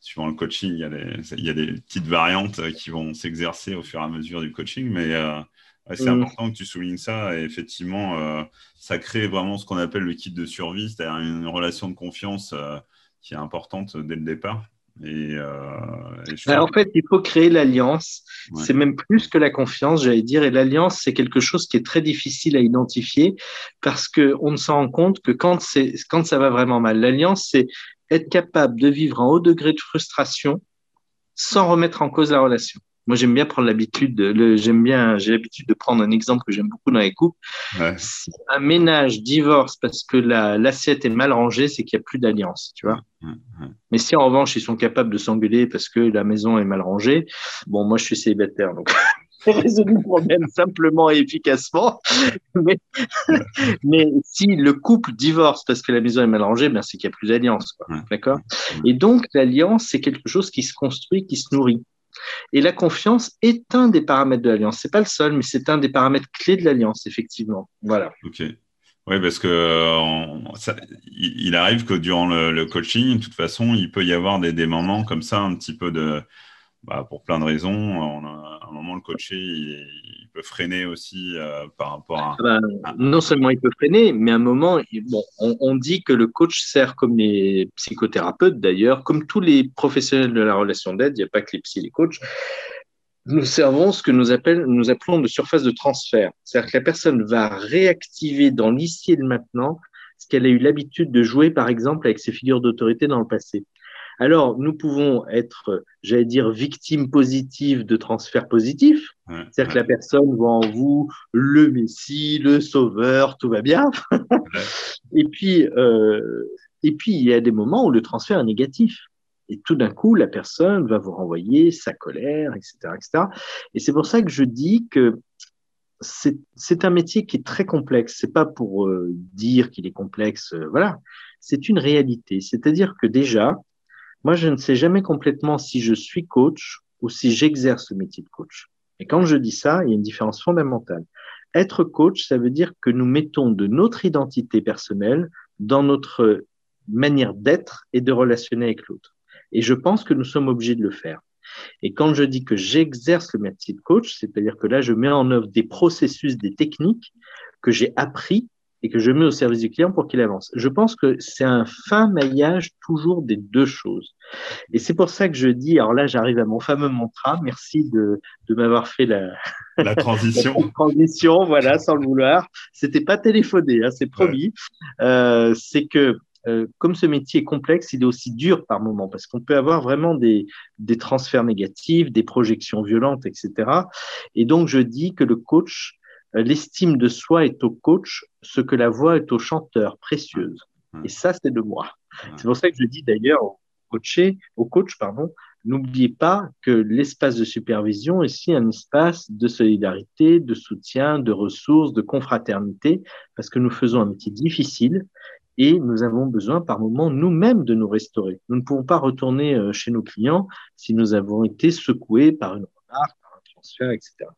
suivant le coaching, il y, a des, il y a des petites variantes qui vont s'exercer au fur et à mesure du coaching, mais c'est mm. important que tu soulignes ça. Et effectivement, euh, ça crée vraiment ce qu'on appelle le kit de survie, c'est-à-dire une relation de confiance euh, qui est importante dès le départ. Et, euh, en fait, il faut créer l'alliance. C'est même plus que la confiance, j'allais dire. Et l'alliance, c'est quelque chose qui est très difficile à identifier parce qu'on ne s'en rend compte que quand, quand ça va vraiment mal. L'alliance, c'est être capable de vivre en haut degré de frustration sans remettre en cause la relation. Moi, j'aime bien prendre l'habitude, j'aime bien, j'ai l'habitude de prendre un exemple que j'aime beaucoup dans les couples. Si un ménage divorce parce que l'assiette est mal rangée, c'est qu'il n'y a plus d'alliance, tu vois. Mais si en revanche, ils sont capables de s'engueuler parce que la maison est mal rangée, bon, moi, je suis célibataire, donc résolu le problème simplement et efficacement. mais, si le couple divorce parce que la maison est mal rangée, ben c'est qu'il n'y a plus d'alliance. D'accord? Et donc, l'alliance, c'est quelque chose qui se construit, qui se nourrit. Et la confiance est un des paramètres de l'alliance. C'est pas le seul, mais c'est un des paramètres clés de l'alliance, effectivement. Voilà. Ok. Oui, parce que il, arrive que durant le, coaching, de toute façon, il peut y avoir des moments comme ça, un petit peu de, bah, pour plein de raisons. à un moment, le coaché, il, peut freiner aussi euh, par rapport à, ah bah, Non seulement il peut freiner, mais à un moment, bon, on, dit que le coach sert comme les psychothérapeutes d'ailleurs, comme tous les professionnels de la relation d'aide, il n'y a pas que les psy, les coachs. Nous servons ce que nous, nous appelons de surface de transfert. C'est-à-dire que la personne va réactiver dans l'ici et le maintenant ce qu'elle a eu l'habitude de jouer, par exemple, avec ses figures d'autorité dans le passé. Alors, nous pouvons être, j'allais dire, victimes positives de transferts positifs. C'est-à-dire que la personne voit en vous le Messie, le Sauveur, tout va bien. et puis, euh, et puis, il y a des moments où le transfert est négatif. Et tout d'un coup, la personne va vous renvoyer sa colère, etc., etc. Et c'est pour ça que je dis que c'est un métier qui est très complexe. C'est pas pour euh, dire qu'il est complexe, euh, voilà. C'est une réalité. C'est-à-dire que déjà, moi, je ne sais jamais complètement si je suis coach ou si j'exerce le métier de coach. Et quand je dis ça, il y a une différence fondamentale. Être coach, ça veut dire que nous mettons de notre identité personnelle dans notre manière d'être et de relationner avec l'autre. Et je pense que nous sommes obligés de le faire. Et quand je dis que j'exerce le métier de coach, c'est-à-dire que là, je mets en œuvre des processus, des techniques que j'ai appris et que je mets au service du client pour qu'il avance. Je pense que c'est un fin maillage toujours des deux choses. Et c'est pour ça que je dis, alors là j'arrive à mon fameux mantra, merci de, de m'avoir fait la, la transition. la transition, voilà, sans le vouloir. C'était pas téléphoné, hein, c'est promis. Euh, c'est que euh, comme ce métier est complexe, il est aussi dur par moment parce qu'on peut avoir vraiment des, des transferts négatifs, des projections violentes, etc. Et donc je dis que le coach l'estime de soi est au coach ce que la voix est au chanteur, précieuse. Et ça, c'est de moi. C'est pour ça que je dis d'ailleurs au, coaché, au coach, pardon, n'oubliez pas que l'espace de supervision est aussi un espace de solidarité, de soutien, de ressources, de confraternité, parce que nous faisons un métier difficile et nous avons besoin par moments nous-mêmes de nous restaurer. Nous ne pouvons pas retourner euh, chez nos clients si nous avons été secoués par une remarque, par un transfert, etc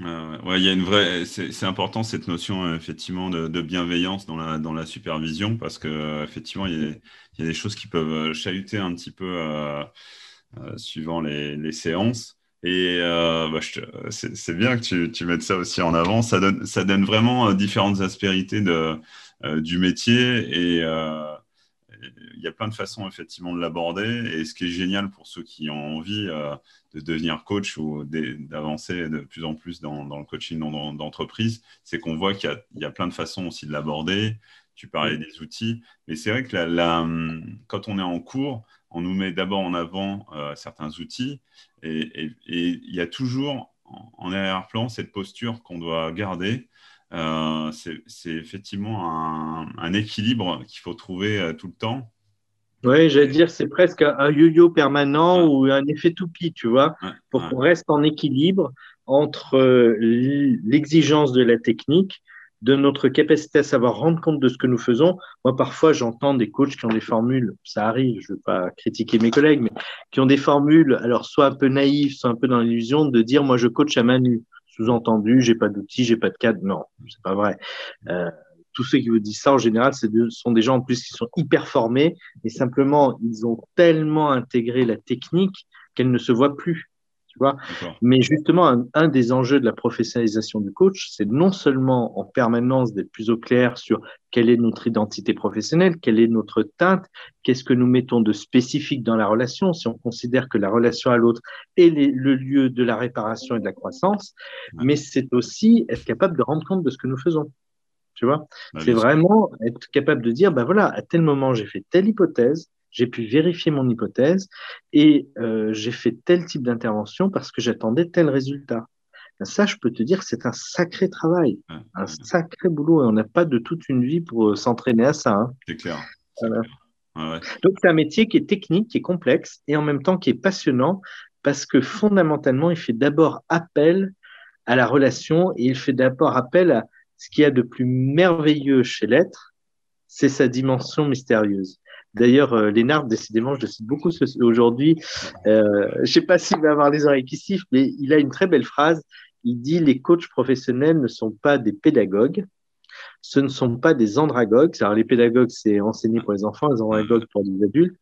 ouais, il y a une vraie, c'est important cette notion euh, effectivement de, bienveillance dans la, dans la supervision parce que euh, effectivement il y, a, des choses qui peuvent euh, chahuter un petit peu suivant les, les, séances. Et bah, c'est bien que tu, tu, mettes ça aussi en avant. Ça donne, ça donne vraiment différentes aspérités de, du métier et il y a plein de façons effectivement de l'aborder. Et ce qui est génial pour ceux qui ont envie de devenir coach ou d'avancer de plus en plus dans, le coaching d'entreprise, c'est qu'on voit qu'il y, a plein de façons aussi de l'aborder. Tu parlais des outils, mais c'est vrai que quand on est en cours, on nous met d'abord en avant certains outils et il y a toujours en arrière-plan cette posture qu'on doit garder. Euh, c'est effectivement un, équilibre qu'il faut trouver euh, tout le temps. Oui, j'allais dire, c'est presque un yo-yo permanent ou un effet toupie, tu vois, pour qu'on reste en équilibre entre euh, l'exigence de la technique de notre capacité à savoir rendre compte de ce que nous faisons. Moi, parfois, j'entends des coachs qui ont des formules, ça arrive, je ne veux pas critiquer mes collègues, mais qui ont des formules, alors soit un peu naïves, soit un peu dans l'illusion de dire, moi, je coach à main nue. Sous-entendu, j'ai pas d'outils, j'ai pas de cadre. Non, c'est pas vrai. Euh, tous ceux qui vous disent ça, en général, ce sont des gens en plus qui sont hyper formés, et simplement, ils ont tellement intégré la technique qu'elle ne se voit plus. Mais justement, un, des enjeux de la professionnalisation du coach, c'est non seulement en permanence d'être plus au clair sur quelle est notre identité professionnelle, quelle est notre teinte, qu'est-ce que nous mettons de spécifique dans la relation, si on considère que la relation à l'autre est le lieu de la réparation et de la croissance, mais c'est aussi être capable de rendre compte de ce que nous faisons. Tu vois, c'est vraiment être capable de dire, ben voilà, à tel moment j'ai fait telle hypothèse, j'ai pu vérifier mon hypothèse et euh, j'ai fait tel type d'intervention parce que j'attendais tel résultat. Ben, ça, je peux te dire, c'est un sacré travail, un sacré boulot et on n'a pas de toute une vie pour euh, s'entraîner à ça. Hein. C'est clair. Donc, c'est un métier qui est technique, qui est complexe et en même temps qui est passionnant parce que fondamentalement, il fait d'abord appel à la relation et il fait d'abord appel à ce qu'il y a de plus merveilleux chez l'être, c'est sa dimension mystérieuse. D'ailleurs, euh, Lénard, décidément, je le cite beaucoup aujourd'hui. Euh, je ne sais pas s'il va avoir les oreilles qui sifflent, mais il a une très belle phrase. Il dit Les coachs professionnels ne sont pas des pédagogues, ce ne sont pas des andragogues. Alors, les pédagogues, c'est enseigner pour les enfants, les andragogues pour les adultes,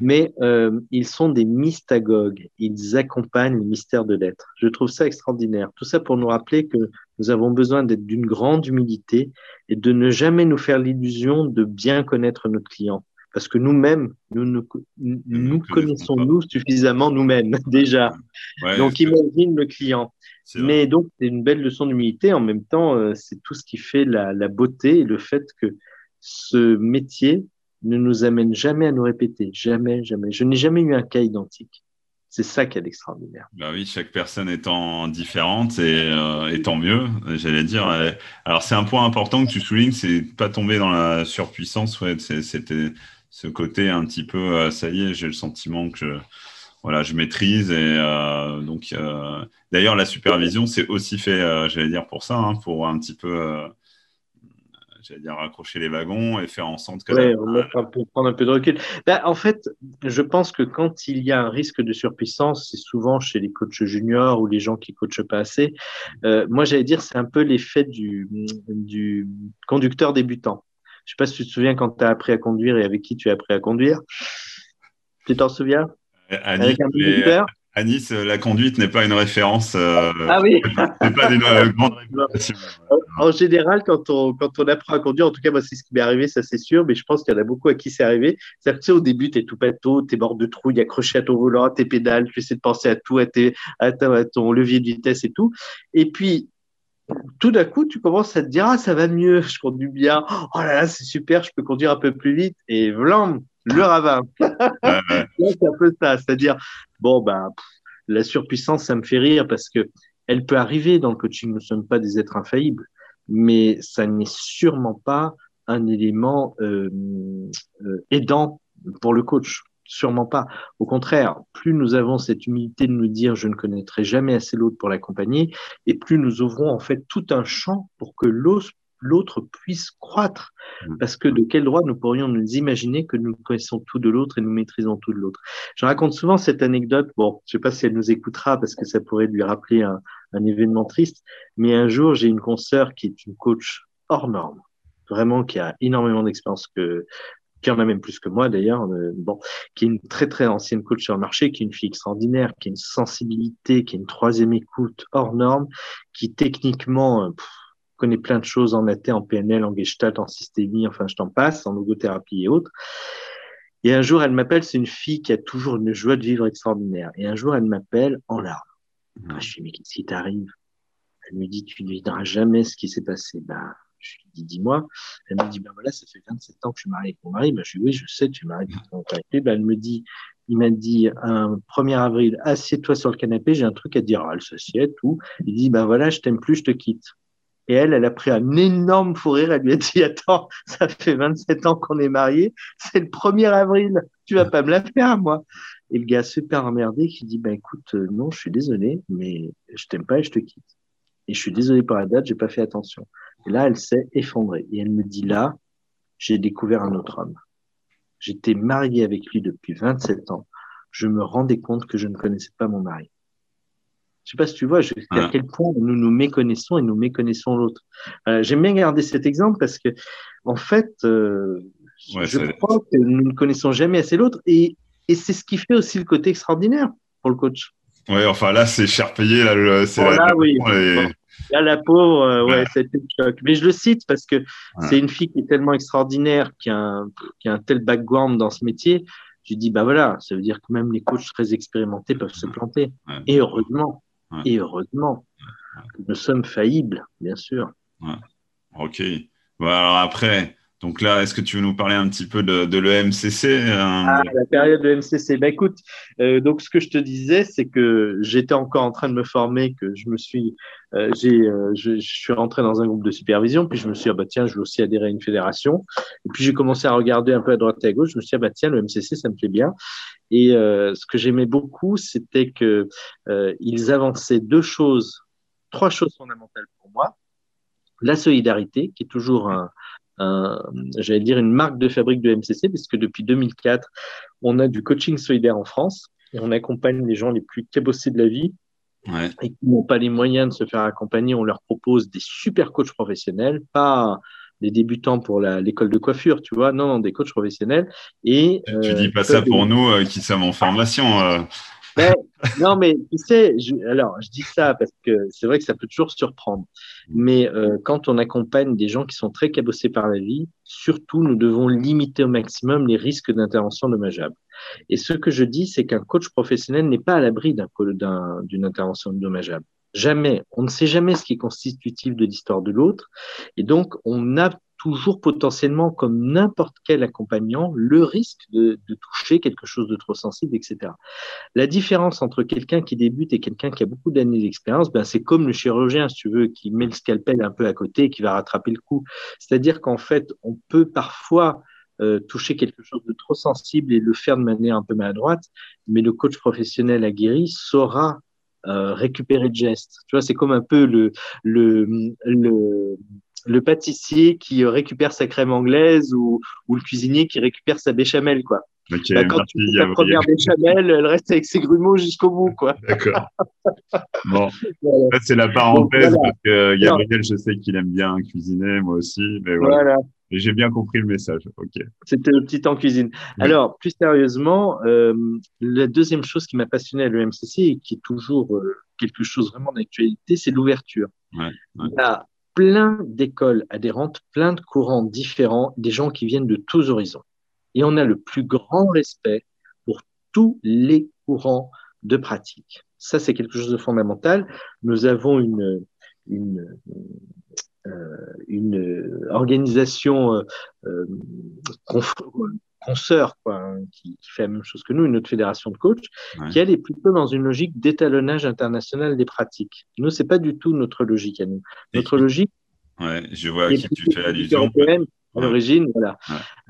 mais euh, ils sont des mystagogues. Ils accompagnent le mystère de l'être. Je trouve ça extraordinaire. Tout ça pour nous rappeler que nous avons besoin d'être d'une grande humilité et de ne jamais nous faire l'illusion de bien connaître notre client parce que nous-mêmes, nous, nous, connaissons nous suffisamment nous-mêmes déjà. donc imagine le client. Mais donc c'est une belle leçon d'humilité. En même temps, euh, c'est tout ce qui fait la, beauté et le fait que ce métier ne nous amène jamais à nous répéter, jamais, jamais. Je n'ai jamais eu un cas identique. C'est ça qui est extraordinaire. Bah oui, chaque personne étant différente et, euh, tant mieux, j'allais dire. Alors c'est un point important que tu soulignes, c'est pas tomber dans la surpuissance. Ouais, c'était ce côté un petit peu, euh, ça y est, j'ai le sentiment que je, voilà, je maîtrise. Et euh, donc, euh, d'ailleurs, la supervision, c'est aussi fait, j'allais dire, pour ça, hein, pour un petit peu, j'allais dire, raccrocher les wagons et faire en sorte que. Oui, pour prendre un peu de recul. Ben, en fait, je pense que quand il y a un risque de surpuissance, c'est souvent chez les coachs juniors ou les gens qui coachent pas assez. moi, j'allais dire, c'est un peu l'effet du, du conducteur débutant. Je sais pas si tu te souviens quand tu as appris à conduire et avec qui tu as appris à conduire. Tu t'en souviens? À Nice, à nice, la conduite n'est pas une référence. Euh, ah oui C'est pas une euh, grande. En général, quand on, quand on apprend à conduire, en tout cas, moi, c'est ce qui m'est arrivé, ça c'est sûr, mais je pense qu'il y en a beaucoup à qui c'est arrivé. C'est-à-dire que tu sais, au début, tu es tout pâteau, tu es mort de trouille, accroché à ton volant, à tes pédales, tu essaies de penser à tout, à, tes, à ton levier de vitesse et tout. Et puis, tout d'un coup, tu commences à te dire, ah, ça va mieux, je conduis bien, oh là là, c'est super, je peux conduire un peu plus vite, et vlam, le ravin. c'est un peu ça, c'est-à-dire, bon, ben, la surpuissance, ça me fait rire parce que elle peut arriver dans le coaching, nous ne sommes pas des êtres infaillibles, mais ça n'est sûrement pas un élément euh, euh, aidant pour le coach. Sûrement pas. Au contraire, plus nous avons cette humilité de nous dire je ne connaîtrai jamais assez l'autre pour l'accompagner, et plus nous ouvrons en fait tout un champ pour que l'autre puisse croître. Mmh. Parce que de quel droit nous pourrions nous imaginer que nous connaissons tout de l'autre et nous maîtrisons tout de l'autre? Je raconte souvent cette anecdote, bon, je ne sais pas si elle nous écoutera parce que ça pourrait lui rappeler un, un événement triste, mais un jour j'ai une consoeur qui est une coach hors norme, vraiment qui a énormément d'expérience que qui en a même plus que moi d'ailleurs, euh, bon, qui est une très très ancienne coach sur le marché, qui est une fille extraordinaire, qui a une sensibilité, qui a une troisième écoute hors norme, qui techniquement, euh, connais plein de choses en AT, en PNL, en Gestalt, en systémie, enfin, je t'en passe, en logothérapie et autres. Et un jour, elle m'appelle, c'est une fille qui a toujours une joie de vivre extraordinaire. Et un jour, elle m'appelle en larmes. Ah, je lui dis, mais qu'est-ce qui t'arrive? Elle me dit, tu ne diras jamais ce qui s'est passé. Ben, je lui dis, dis-moi. Elle me dit, ben voilà, ça fait 27 ans que je suis mariée avec mon mari. Ben, je lui dis, oui, je sais, tu es mariée avec ton mari. Ben, elle me dit, il m'a dit, un 1er avril, assieds-toi sur le canapé, j'ai un truc à te dire. elle s'assied, tout. Il dit, ben voilà, je t'aime plus, je te quitte. Et elle, elle a pris un énorme fou rire. Elle lui a dit, attends, ça fait 27 ans qu'on est mariés. C'est le 1er avril. Tu vas pas me la faire, moi. Et le gars super emmerdé qui dit, ben écoute, euh, non, je suis désolé, mais je t'aime pas et je te quitte. Et je suis désolé pour la date, j'ai pas fait attention. Et là, elle s'est effondrée. Et elle me dit, là, j'ai découvert un autre homme. J'étais marié avec lui depuis 27 ans. Je me rendais compte que je ne connaissais pas mon mari. Je sais pas si tu vois à quel point nous nous méconnaissons et nous méconnaissons l'autre. Euh, J'aime bien garder cet exemple parce que, en fait, euh, je crois que nous ne connaissons jamais assez l'autre et, et c'est ce qui fait aussi le côté extraordinaire pour le coach. Oui, enfin là, c'est cher payé. Là, c'est là, oui. Là, la pauvre, euh, ouais, c'était le choc. Mais je le cite parce que c'est une fille qui est tellement extraordinaire, qui a, un, qui a un tel background dans ce métier. Je dis, bah voilà, ça veut dire que même les coachs très expérimentés peuvent se planter. Et heureusement. Et heureusement, nous sommes faillibles, bien sûr. Ok. Bon, alors après, donc là, est-ce que tu veux nous parler un petit peu de, de l'EMCC euh, ah, La période de l'EMCC. Ben, écoute, euh, donc ce que je te disais, c'est que j'étais encore en train de me former, que je me suis, euh, j'ai, je, suis rentré dans un groupe de supervision, puis je me suis dit, ah, bah, tiens, je veux aussi adhérer à une fédération. Et puis j'ai commencé à regarder un peu à droite et à gauche. Je me suis dit, ah, bah, tiens, le MCC, ça me plaît bien. Et ce que j'aimais beaucoup, c'était que ils avançaient deux choses, trois choses fondamentales pour moi. La solidarité, qui est toujours un, j'allais dire, une marque de fabrique de MCC, puisque depuis 2004, on a du coaching solidaire en France et on accompagne les gens les plus cabossés de la vie et qui n'ont pas les moyens de se faire accompagner. On leur propose des super coachs professionnels, pas des débutants pour l'école de coiffure, tu vois, non, non, des coachs professionnels. Et, tu dis pas ça pour nous euh, qui sommes en formation. Euh non, mais tu sais, alors je dis ça parce que c'est vrai que ça peut toujours surprendre. Mais euh, quand on accompagne des gens qui sont très cabossés par la vie, surtout, nous devons limiter au maximum les risques d'intervention dommageable. Et ce que je dis, c'est qu'un coach professionnel n'est pas à l'abri d'une intervention dommageable. Jamais. On ne sait jamais ce qui est constitutif de l'histoire de l'autre. Et donc, on a toujours potentiellement, comme n'importe quel accompagnant, le risque de, toucher quelque chose de trop sensible, etc. La différence entre quelqu'un qui débute et quelqu'un qui a beaucoup d'années d'expérience, ben, c'est comme le chirurgien, si tu veux, qui met le scalpel un peu à côté et qui va rattraper le coup. C'est-à-dire qu'en fait, on peut parfois euh, toucher quelque chose de trop sensible et le faire de manière un peu maladroite, mais le coach professionnel aguerri saura euh, récupérer le geste. Tu vois, c'est comme un peu le, le, le le pâtissier qui récupère sa crème anglaise ou, ou le cuisinier qui récupère sa béchamel, quoi. bah, quand tu fais ta première béchamel, elle reste avec ses grumeaux jusqu'au bout, quoi. D'accord. Bon, c'est la parenthèse parce que Gabriel, je sais qu'il aime bien cuisiner, moi aussi, mais voilà. Et j'ai bien compris le message. Ok. C'était le petit en cuisine. Alors, plus sérieusement, euh, la deuxième chose qui m'a passionné à l'EMCC et qui est toujours euh, quelque chose vraiment d'actualité, c'est l'ouverture. Ouais, ouais plein d'écoles adhérentes, plein de courants différents, des gens qui viennent de tous horizons. Et on a le plus grand respect pour tous les courants de pratique. Ça, c'est quelque chose de fondamental. Nous avons une, euh, organisation euh, euh consoeur quoi, hein, qui, fait la même chose que nous, une autre fédération de coachs, qui elle est plutôt dans une logique d'étalonnage international des pratiques. Nous, c'est pas du tout notre logique à nous. Notre logique. Ouais, je vois à qui tu fais allusion. À l'origine, voilà.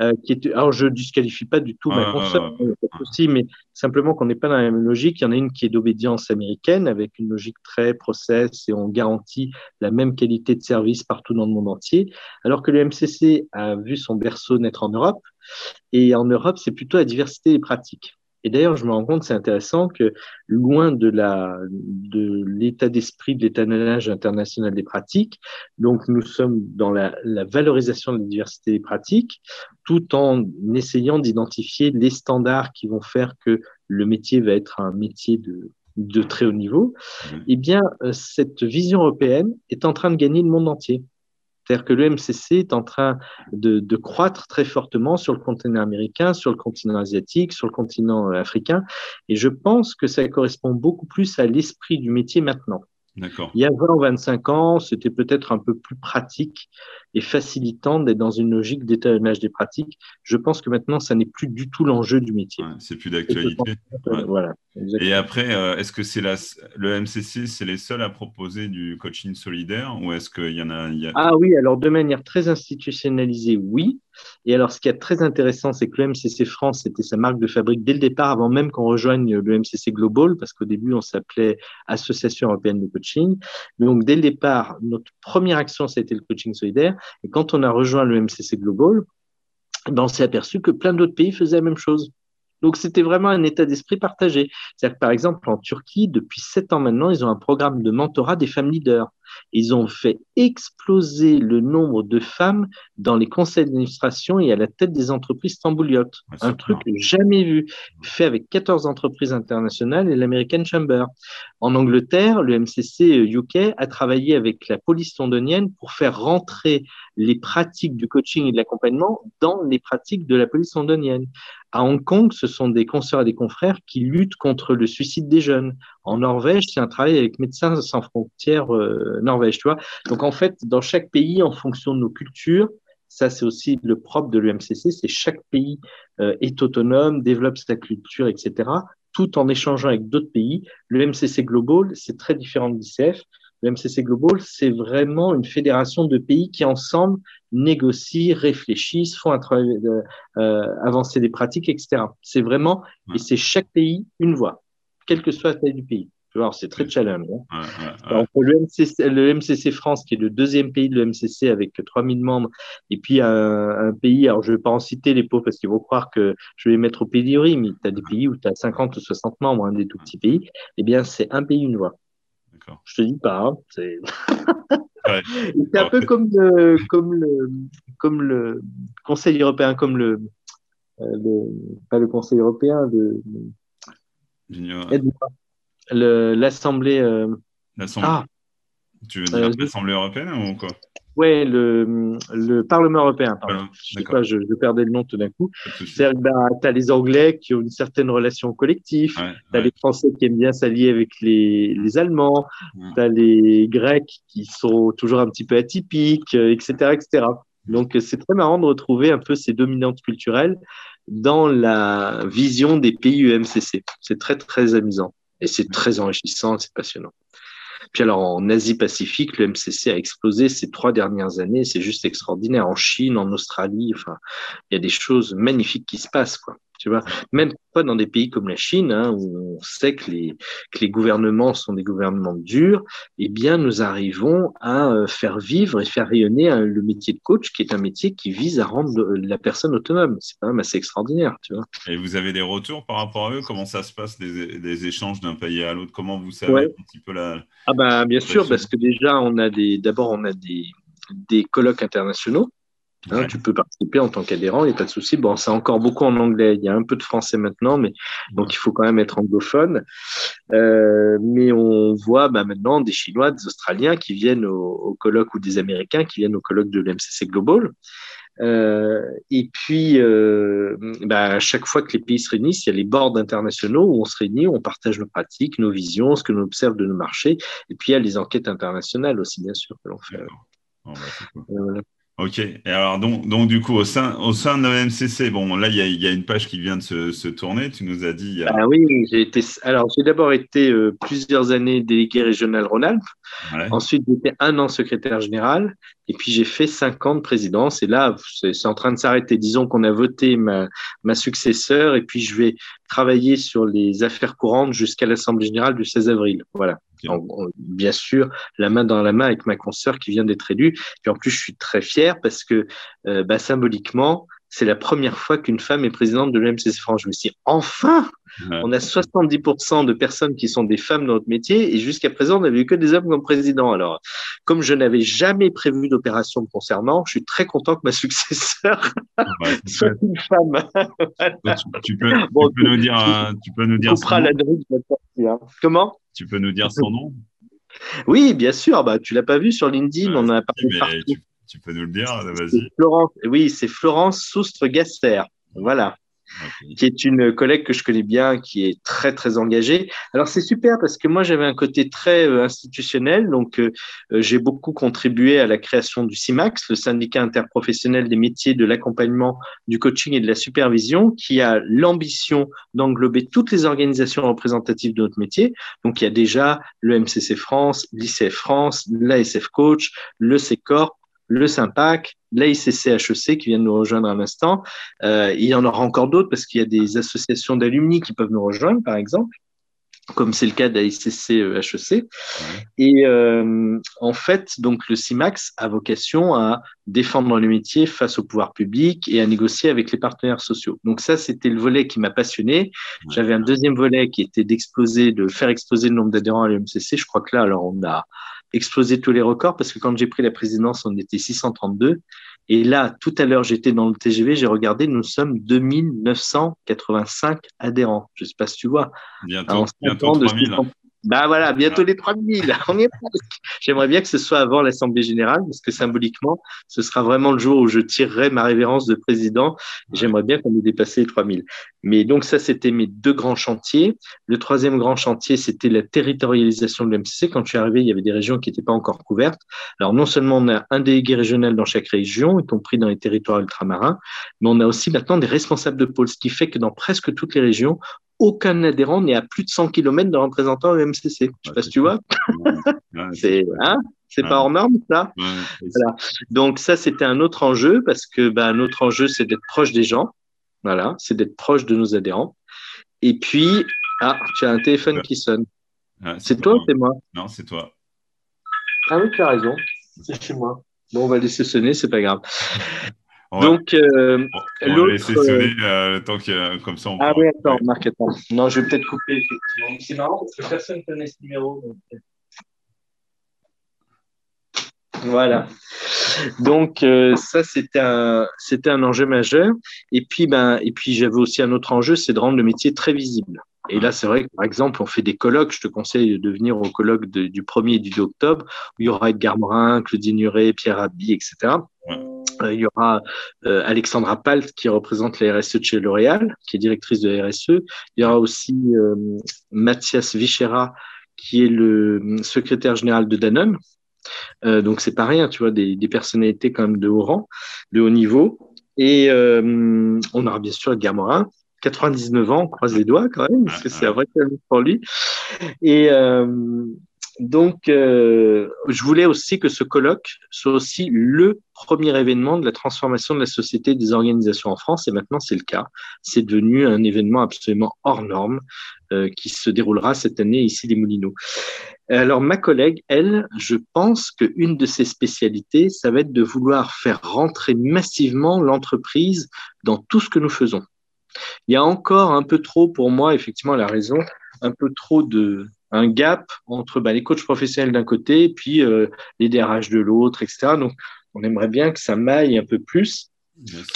Euh, qui est, alors, je disqualifie pas du tout ma consoeur, aussi, mais simplement qu'on n'est pas dans la même logique. Il y en a une qui est d'obédience américaine, avec une logique très process, et on garantit la même qualité de service partout dans le monde entier, alors que le MCC a vu son berceau naître en Europe, et en Europe, c'est plutôt la diversité des pratiques. Et d'ailleurs, je me rends compte, c'est intéressant que loin de la de l'état d'esprit de l'étalonnage international des pratiques, donc nous sommes dans la, la, valorisation de la diversité des pratiques, tout en essayant d'identifier les standards qui vont faire que le métier va être un métier de de très haut niveau. Mmh. Eh bien, euh, cette vision européenne est en train de gagner le monde entier. C'est-à-dire que le MCC est en train de, de, croître très fortement sur le continent américain, sur le continent asiatique, sur le continent euh, africain. Et je pense que ça correspond beaucoup plus à l'esprit du métier maintenant. Il y a 20 ou 25 ans, c'était peut-être un peu plus pratique et facilitant d'être dans une logique d'étalonnage des pratiques. Je pense que maintenant, ça n'est plus du tout l'enjeu du métier. c'est plus d'actualité. Voilà. Et après, euh, est-ce que c'est le MCC, c'est les seuls à proposer du coaching solidaire ou est-ce qu'il y en a, Ah oui, alors de manière très institutionnalisée, oui. Et alors, ce qui est très intéressant, c'est que le MCC France, c'était sa marque de fabrique dès le départ, avant même qu'on rejoigne le MCC Global, parce qu'au début, on s'appelait Association européenne de coaching. Donc, dès le départ, notre première action, ça a été le coaching solidaire. Et quand on a rejoint le MCC Global, ben, on s'est aperçu que plein d'autres pays faisaient la même chose. Donc, c'était vraiment un état d'esprit partagé. C'est-à-dire que, par exemple, en Turquie, depuis sept ans maintenant, ils ont un programme de mentorat des femmes leaders. Ils ont fait exploser le nombre de femmes dans les conseils d'administration et à la tête des entreprises tambouliotes. un truc jamais vu, fait avec 14 entreprises internationales et l'American Chamber. En Angleterre, le MCC UK a travaillé avec la police londonienne pour faire rentrer les pratiques du coaching et de l'accompagnement dans les pratiques de la police londonienne. À Hong Kong, ce sont des consoeurs et des confrères qui luttent contre le suicide des jeunes. En Norvège, c'est un travail avec Médecins sans frontières euh, Norvège, tu vois. Donc, en fait, dans chaque pays, en fonction de nos cultures, ça, c'est aussi le propre de l'UMCC, c'est chaque pays euh, est autonome, développe sa culture, etc., tout en échangeant avec d'autres pays. Le MCC Global, c'est très différent de l'ICF. Le MCC Global, c'est vraiment une fédération de pays qui ensemble négocient, réfléchissent, font un travail, euh, avancer des pratiques, etc. C'est vraiment, et c'est chaque pays une voix, quelle que soit la taille du pays. C'est très challenge. Hein. le, MCC, France, qui est le deuxième pays de l'MCC avec 3000 membres, et puis un, pays, alors je ne vais pas en citer les pauvres parce qu'ils vont croire que je vais les mettre au pédigree, mais tu as des pays où tu as 50 ou 60 membres, des tout petits pays, eh bien, c'est un pays, une voix. Je te dis pas, hein, c'est. un peu comme le, comme, le, comme le Conseil européen, comme le, euh, le pas le Conseil européen, de l'Assemblée. Euh... Ah, tu veux dire euh, l'Assemblée européenne ou quoi? Oui, le, le, Parlement européen. je, sais pas, je, perdais le nom tout d'un coup. Bah, tu as les Anglais qui ont une certaine relation collective, tu as les Français qui aiment bien s'allier avec les, les Allemands, tu as les Grecs qui sont toujours un petit peu atypiques, etc. Euh, etc. Donc, c'est très marrant de retrouver un peu ces dominantes culturelles dans la vision des pays UMCC. C'est très, très amusant. Et c'est très enrichissant, c'est passionnant. Puis alors en Asie-Pacifique, le MCC a explosé ces trois dernières années. C'est juste extraordinaire. En Chine, en Australie, enfin, il y a des choses magnifiques qui se passent, quoi. Tu vois, même pas dans des pays comme la Chine, hein, où on sait que les, que les gouvernements sont des gouvernements durs, eh bien, nous arrivons à euh, faire vivre et faire rayonner hein, le métier de coach, qui est un métier qui vise à rendre la personne autonome. C'est quand même assez extraordinaire, tu vois. Et vous avez des retours par rapport à eux? Comment ça se passe, des, échanges d'un pays à l'autre? Comment vous savez un petit peu la... Ah ben, bien sûr, parce que déjà, on a des, d'abord, on a des, des colloques internationaux Hein, tu peux participer en tant qu'adhérent, il n'y a pas de souci. Bon, c'est encore beaucoup en anglais. Il y a un peu de français maintenant, mais donc il faut quand même être anglophone. Euh, mais on voit bah, maintenant des Chinois, des Australiens qui viennent au, au, colloque ou des Américains qui viennent au colloque de l'MCC Global. Euh, et puis, euh, bah, à chaque fois que les pays se réunissent, il y a les boards internationaux où on se réunit, on partage nos pratiques, nos visions, ce que l'on observe de nos marchés. Et puis, il y a les enquêtes internationales aussi, bien sûr, que l'on fait. Bah, voilà. Ok. Et alors, donc, donc, du coup, au sein, au sein de l'OMCC, bon, là, il y a, y a, une page qui vient de se, se tourner. Tu nous as dit. Ah oui, j'ai été. Alors, j'ai d'abord été euh, plusieurs années délégué régional Rhône-Alpes. Ensuite, j'étais un an secrétaire général. Et puis, j'ai fait cinq ans de présidence. Et là, c'est en train de s'arrêter. Disons qu'on a voté ma, ma successeur. Et puis, je vais travailler sur les affaires courantes jusqu'à l'Assemblée générale du 16 avril. Voilà bien sûr, la main dans la main avec ma consoeur qui vient d'être élue. Et en plus, je suis très fier parce que euh, bah, symboliquement, c'est la première fois qu'une femme est présidente de l'MCC France. Je me suis dit, enfin, on a 70% de personnes qui sont des femmes dans notre métier et jusqu'à présent, on n'avait eu que des hommes comme président. Alors, comme je n'avais jamais prévu d'opération concernant, je suis très content que ma successeur soit une femme. tu, peux, nous dire, tu peux nous dire son nom. Hein. Comment? Tu peux nous dire son nom? Oui, bien sûr. Bah, tu l'as pas vu sur LinkedIn, on en a parlé partout Tu peux nous le dire Vas-y. Florence, oui, c'est Florence Soustre-Gasser. Voilà qui est une collègue que je connais bien, qui est très très engagée. Alors c'est super parce que moi j'avais un côté très euh, institutionnel, donc euh, euh, j'ai beaucoup contribué à la création du CIMAX, le syndicat interprofessionnel des métiers de l'accompagnement, du coaching et de la supervision, qui a l'ambition d'englober toutes les organisations représentatives de notre métier. Donc il y a déjà le MCC France, l'ICF France, l'ASF Coach, le CECOR, le SIMPAC, l'AICC HEC qui vient de nous rejoindre un instant. Euh, il y en aura encore d'autres parce qu'il y a des associations d'alumni qui peuvent nous rejoindre, par exemple, comme c'est le cas d'AICC HEC. Et euh, en fait, donc le CIMAX a vocation à défendre le métier face au pouvoir public et à négocier avec les partenaires sociaux. Donc ça, c'était le volet qui m'a passionné. J'avais un deuxième volet qui était d'exploser, de faire exploser le nombre d'adhérents à l'UMCC. Je crois que là, alors on a exploser tous les records parce que quand j'ai pris la présidence, on était 632. Et là, tout à l'heure, j'étais dans le TGV, j'ai regardé, nous sommes 2985 adhérents. Je ne sais pas si tu vois. Bientôt, bientôt 3000. Bah voilà, bientôt les 3000. On est presque. J'aimerais bien que ce soit avant l'Assemblée générale, parce que symboliquement, ce sera vraiment le jour où je tirerai ma révérence de président. J'aimerais bien qu'on ait dépassé les 3000. Mais donc ça, c'était mes deux grands chantiers. Le troisième grand chantier, c'était la territorialisation de l'MCC. Quand je suis arrivé, il y avait des régions qui n'étaient pas encore couvertes. Alors non seulement on a un délégué régional dans chaque région, y compris dans les territoires ultramarins, mais on a aussi maintenant des responsables de pôle, ce qui fait que dans presque toutes les régions, aucun adhérent n'est à plus de 100 km de représentant au MCC. Je ne sais pas si tu vois. c'est hein c'est pas hors norme, ça. Voilà. Donc ça, c'était un autre enjeu parce que ben, un autre enjeu, c'est d'être proche des gens. Voilà, c'est d'être proche de nos adhérents. Et puis, ah, tu as un téléphone qui sonne. c'est toi ou c'est moi? Non, c'est toi. Ah oui, tu as raison. C'est chez moi. Bon, on va laisser sonner, c'est pas grave. Donc, euh, on va laisser sonner euh, tant que comme ça. On ah oui, attends, Marc, attends. Non, je vais peut-être couper effectivement. C'est marrant parce que personne ne connaît ce numéro. Voilà. Donc euh, ça c'était un c'était un enjeu majeur. Et puis ben et puis j'avais aussi un autre enjeu, c'est de rendre le métier très visible. Et là, c'est vrai que, par exemple, on fait des colloques. Je te conseille de venir au colloque du 1er et du 2 octobre, où il y aura Edgar Morin, Claudine Nuret, Pierre Rabhi, etc. Euh, il y aura euh, Alexandra Palt qui représente la RSE de chez L'Oréal, qui est directrice de la RSE. Il y aura aussi euh, Mathias Vichera, qui est le secrétaire général de Danone. donc c'est pas rien, tu vois, des, des, personnalités quand même de haut rang, de haut niveau. Et on aura bien sûr Edgar Morin, 99 ans, on croise les doigts quand même, parce que c'est un vrai challenge pour lui. Et donc, euh, je voulais aussi que ce colloque soit aussi le premier événement de la transformation de la société des organisations en France, et maintenant c'est le cas. C'est devenu un événement absolument hors norme euh, qui se déroulera cette année ici les Moulineaux. Alors, ma collègue, elle, je pense qu'une de ses spécialités, ça va être de vouloir faire rentrer massivement l'entreprise dans tout ce que nous faisons. Il y a encore un peu trop, pour moi, effectivement, la raison, un peu trop de, un gap entre bah, les coachs professionnels d'un côté et puis euh, les DRH de l'autre, etc. Donc, on aimerait bien que ça maille un peu plus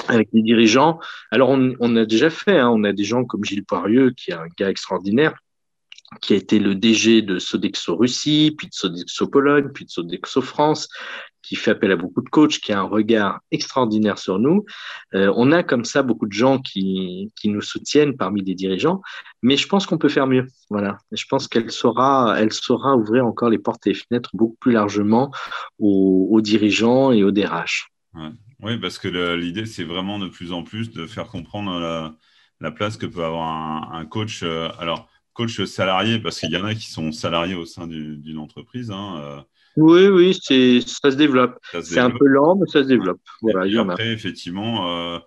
avec les dirigeants. Alors, on, a déjà fait, hein, on a des gens comme Gilles Poirieux, qui est un gars extraordinaire, qui a été le DG de Sodexo Russie, puis de Sodexo Pologne, puis de Sodexo France, qui fait appel à beaucoup de coachs, qui a un regard extraordinaire sur nous. Euh, on a comme ça beaucoup de gens qui, qui nous soutiennent parmi les dirigeants, mais je pense qu'on peut faire mieux. Voilà. je pense qu'elle saura, elle saura ouvrir encore les portes et les fenêtres beaucoup plus largement aux, dirigeants et aux DRH. Oui, parce que l'idée, c'est vraiment de plus en plus de faire comprendre la, place que peut avoir un, coach. Euh, alors, coach salarié, parce qu'il y en a qui sont salariés au sein d'une entreprise. Hein, euh, oui, oui, ça se développe. C'est un peu lent, mais ça se développe. Voilà, et après, effectivement, euh,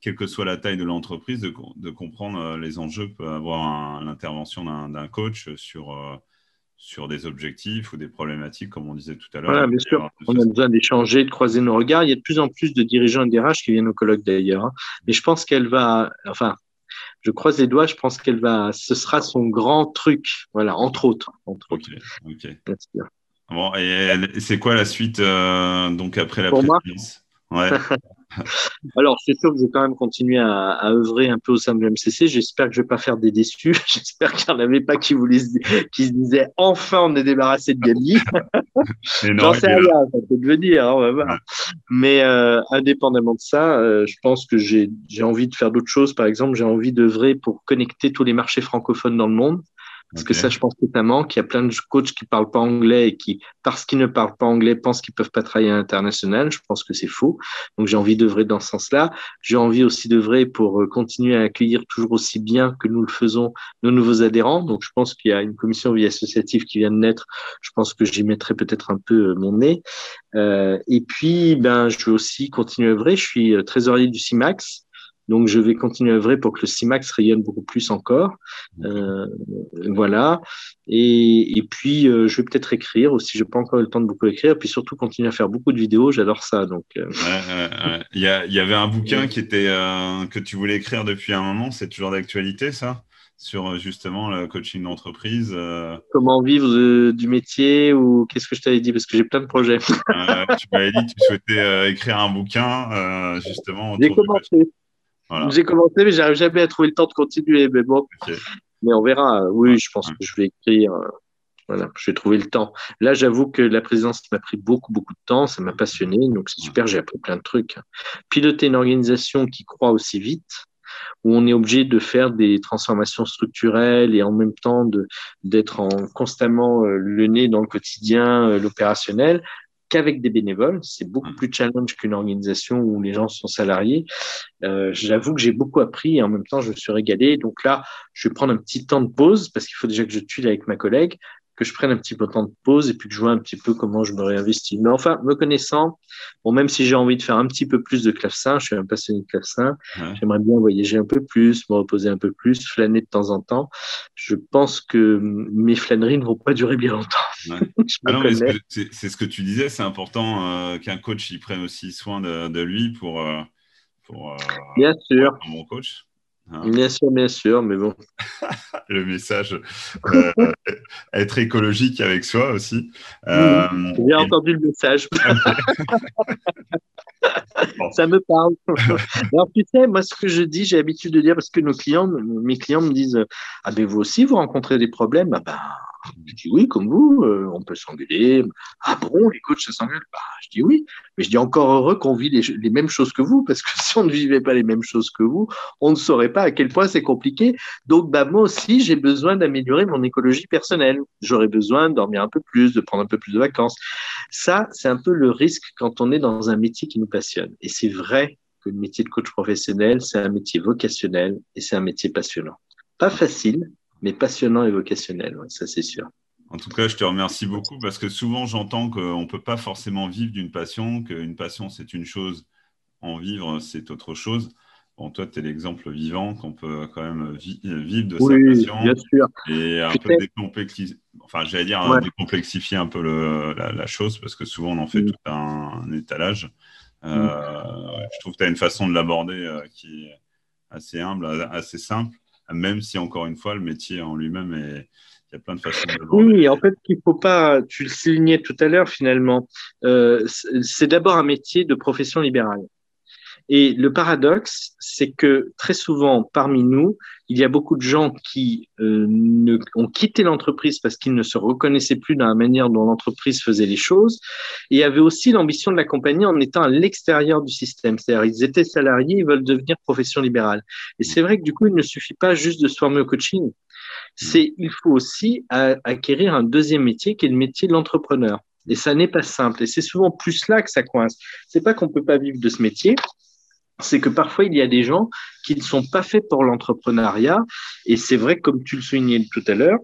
quelle que soit la taille de l'entreprise, de, comprendre euh, les enjeux peut avoir l'intervention d'un coach sur, euh, sur des objectifs ou des problématiques, comme on disait tout à l'heure. Voilà, bien sûr. On a besoin d'échanger, de croiser nos regards. Il y a de plus en plus de dirigeants et DRH qui viennent au colloque d'ailleurs. Hein. Mais je pense qu'elle va, enfin, je croise les doigts, je pense qu'elle va, ce sera son grand truc, voilà, entre autres. Entre ok, ok. Bon, et c'est quoi la suite euh, donc après la présidence? Ouais. Alors, c'est sûr que je vais quand même continuer à, à, œuvrer un peu au sein de l'MCC. J'espère que je vais pas faire des déçus. J'espère qu'il n'y en avait pas qui, voulaient, qui se disaient enfin on est débarrassé de Gabi. J'en sais rien, ça peut devenir. Hein, on va voir. Mais euh, indépendamment de ça, euh, je pense que j'ai envie de faire d'autres choses. Par exemple, j'ai envie d'œuvrer pour connecter tous les marchés francophones dans le monde. Parce que ça, je pense que ça manque. Il y a plein de coachs qui parlent pas anglais et qui, parce qu'ils ne parlent pas anglais, pensent qu'ils peuvent pas travailler à l'international. Je pense que c'est faux. Donc, j'ai envie d'œuvrer dans ce sens-là. J'ai envie aussi d'œuvrer pour euh, continuer à accueillir toujours aussi bien que nous le faisons nos nouveaux adhérents. Donc, je pense qu'il y a une commission vie associative qui vient de naître. Je pense que j'y mettrai peut-être un peu euh, mon nez. Euh, et puis, ben, je vais aussi continuer à œuvrer. Je suis euh, trésorier du CIMAX. Donc, je vais continuer à œuvrer pour que le CIMAX rayonne beaucoup plus encore. Euh, voilà. Et, et puis, euh, je vais peut-être écrire aussi. Je n'ai pas encore eu le temps de beaucoup écrire. Puis surtout, continuer à faire beaucoup de vidéos. J'adore ça. Donc, euh... ouais, Il, y a, il y avait un bouquin qui était, que tu voulais écrire depuis un moment. C'est toujours d'actualité, ça? Sur justement le coaching d'entreprise. Euh... Comment vivre de, du métier ou qu'est-ce que je t'avais dit? Parce que j'ai plein de projets. euh, tu m'avais dit que tu souhaitais euh, écrire un bouquin justement. J'ai commencé. Voilà. J'ai commencé, mais j'arrive jamais à trouver le temps de continuer. Mais bon, okay. mais on verra. Oui, je pense que je vais écrire. Voilà, je vais trouver le temps. Là, j'avoue que la présidence m'a pris beaucoup, beaucoup de temps. Ça m'a passionné. Donc, c'est super. J'ai appris plein de trucs. Piloter une organisation qui croit aussi vite, où on est obligé de faire des transformations structurelles et en même temps d'être en constamment euh, le nez dans le quotidien, euh, l'opérationnel, qu'avec des bénévoles. C'est beaucoup plus challenge qu'une organisation où les gens sont salariés. Euh, J'avoue que j'ai beaucoup appris et en même temps, je me suis régalé. Donc là, je vais prendre un petit temps de pause parce qu'il faut déjà que je tue avec ma collègue, que je prenne un petit peu de temps de pause et puis que je vois un petit peu comment je me réinvestis. Mais enfin, me connaissant, bon, même si j'ai envie de faire un petit peu plus de clavecin, je suis un passionné de clavecin, ouais. j'aimerais bien voyager un peu plus, me reposer un peu plus, flâner de temps en temps. Je pense que mes flâneries ne vont pas durer bien longtemps. Ouais. ah c'est ce que tu disais, c'est important euh, qu'un coach il prenne aussi soin de, de lui pour, euh, pour, euh, bien sûr. un bon coach. Hein. Bien sûr, bien sûr, mais bon. le message, euh, être écologique avec soi aussi. Euh, J'ai et... entendu le message. bon. Ça me parle. Alors, tu sais, moi, ce que je dis, j'ai l'habitude de dire, parce que nos clients, mes clients me disent Ah, ben vous aussi, vous rencontrez des problèmes Ah, ben, je dis oui, comme vous, euh, on peut s'engueuler. Ah bon, les coachs, ça bah, Je dis oui, mais je dis encore heureux qu'on vit les, les, mêmes choses que vous, parce que si on ne vivait pas les mêmes choses que vous, on ne saurait pas à quel point c'est compliqué. Donc, bah, moi aussi, j'ai besoin d'améliorer mon écologie personnelle. J'aurais besoin de dormir un peu plus, de prendre un peu plus de vacances. Ça, c'est un peu le risque quand on est dans un métier qui nous passionne. Et c'est vrai que le métier de coach professionnel, c'est un métier vocationnel et c'est un métier passionnant. Pas facile, mais passionnant et vocationnel, ouais, ça c'est sûr. En tout cas, je te remercie beaucoup parce que souvent j'entends qu'on ne peut pas forcément vivre d'une passion, qu'une passion c'est une chose, en vivre c'est autre chose. Bon, toi, tu es l'exemple vivant qu'on peut quand même vi vivre de oui, sa passion bien sûr. et un peu décomplexifier, enfin, j'allais dire ouais. décomplexifier un peu le, la, la, chose parce que souvent on en fait mmh. tout un, un étalage. Euh, mmh. Je trouve que tu as une façon de l'aborder euh, qui est assez humble, assez simple même si encore une fois le métier en lui-même est il y a plein de façons de Oui, en fait, il faut pas, tu le soulignais tout à l'heure finalement, euh, c'est d'abord un métier de profession libérale. Et le paradoxe, c'est que très souvent, parmi nous, il y a beaucoup de gens qui euh, ont quitté l'entreprise parce qu'ils ne se reconnaissaient plus dans la manière dont l'entreprise faisait les choses et avaient aussi l'ambition de l'accompagner en étant à l'extérieur du système. C'est-à-dire, ils étaient salariés, ils veulent devenir profession libérale. Et c'est vrai que du coup, il ne suffit pas juste de se former au coaching. C'est, il faut aussi acquérir un deuxième métier qui est le métier de l'entrepreneur. Et ça n'est pas simple. Et c'est souvent plus là que ça coince. C'est pas qu'on peut pas vivre de ce métier, c'est que parfois il y a des gens qui ne sont pas faits pour l'entrepreneuriat. Et c'est vrai, comme tu le soulignais tout à l'heure,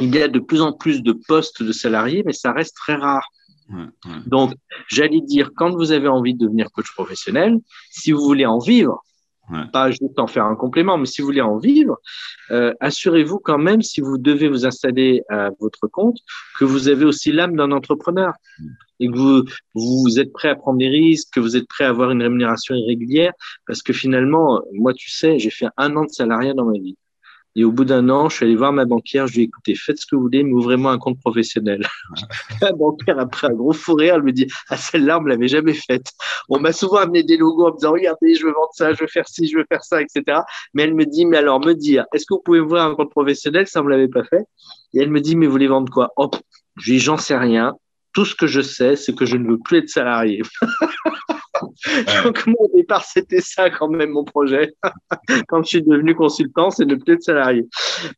il y a de plus en plus de postes de salariés, mais ça reste très rare. Ouais, ouais. Donc, j'allais dire, quand vous avez envie de devenir coach professionnel, si vous voulez en vivre, Ouais. pas juste en faire un complément, mais si vous voulez en vivre, euh, assurez-vous quand même, si vous devez vous installer à votre compte, que vous avez aussi l'âme d'un entrepreneur et que vous, vous êtes prêt à prendre des risques, que vous êtes prêt à avoir une rémunération irrégulière, parce que finalement, moi, tu sais, j'ai fait un an de salariat dans ma vie. Et au bout d'un an, je suis allé voir ma banquière. Je lui ai dit, écoutez, faites ce que vous voulez, mais ouvrez-moi un compte professionnel. la banquière, après un gros fou rire, elle me dit, ah, celle-là, on me l'avait jamais faite. On m'a souvent amené des logos en me disant, regardez, je veux vendre ça, je veux faire ci, je veux faire ça, etc. Mais elle me dit, mais alors, me dire, est-ce que vous pouvez ouvrir un compte professionnel? Ça, on me l'avait pas fait. Et elle me dit, mais vous voulez vendre quoi? Hop. Je lui dis, j'en sais rien. Tout ce que je sais, c'est que je ne veux plus être salarié. Donc, au départ, c'était ça quand même mon projet. quand je suis devenu consultant, c'est ne plus être salarié.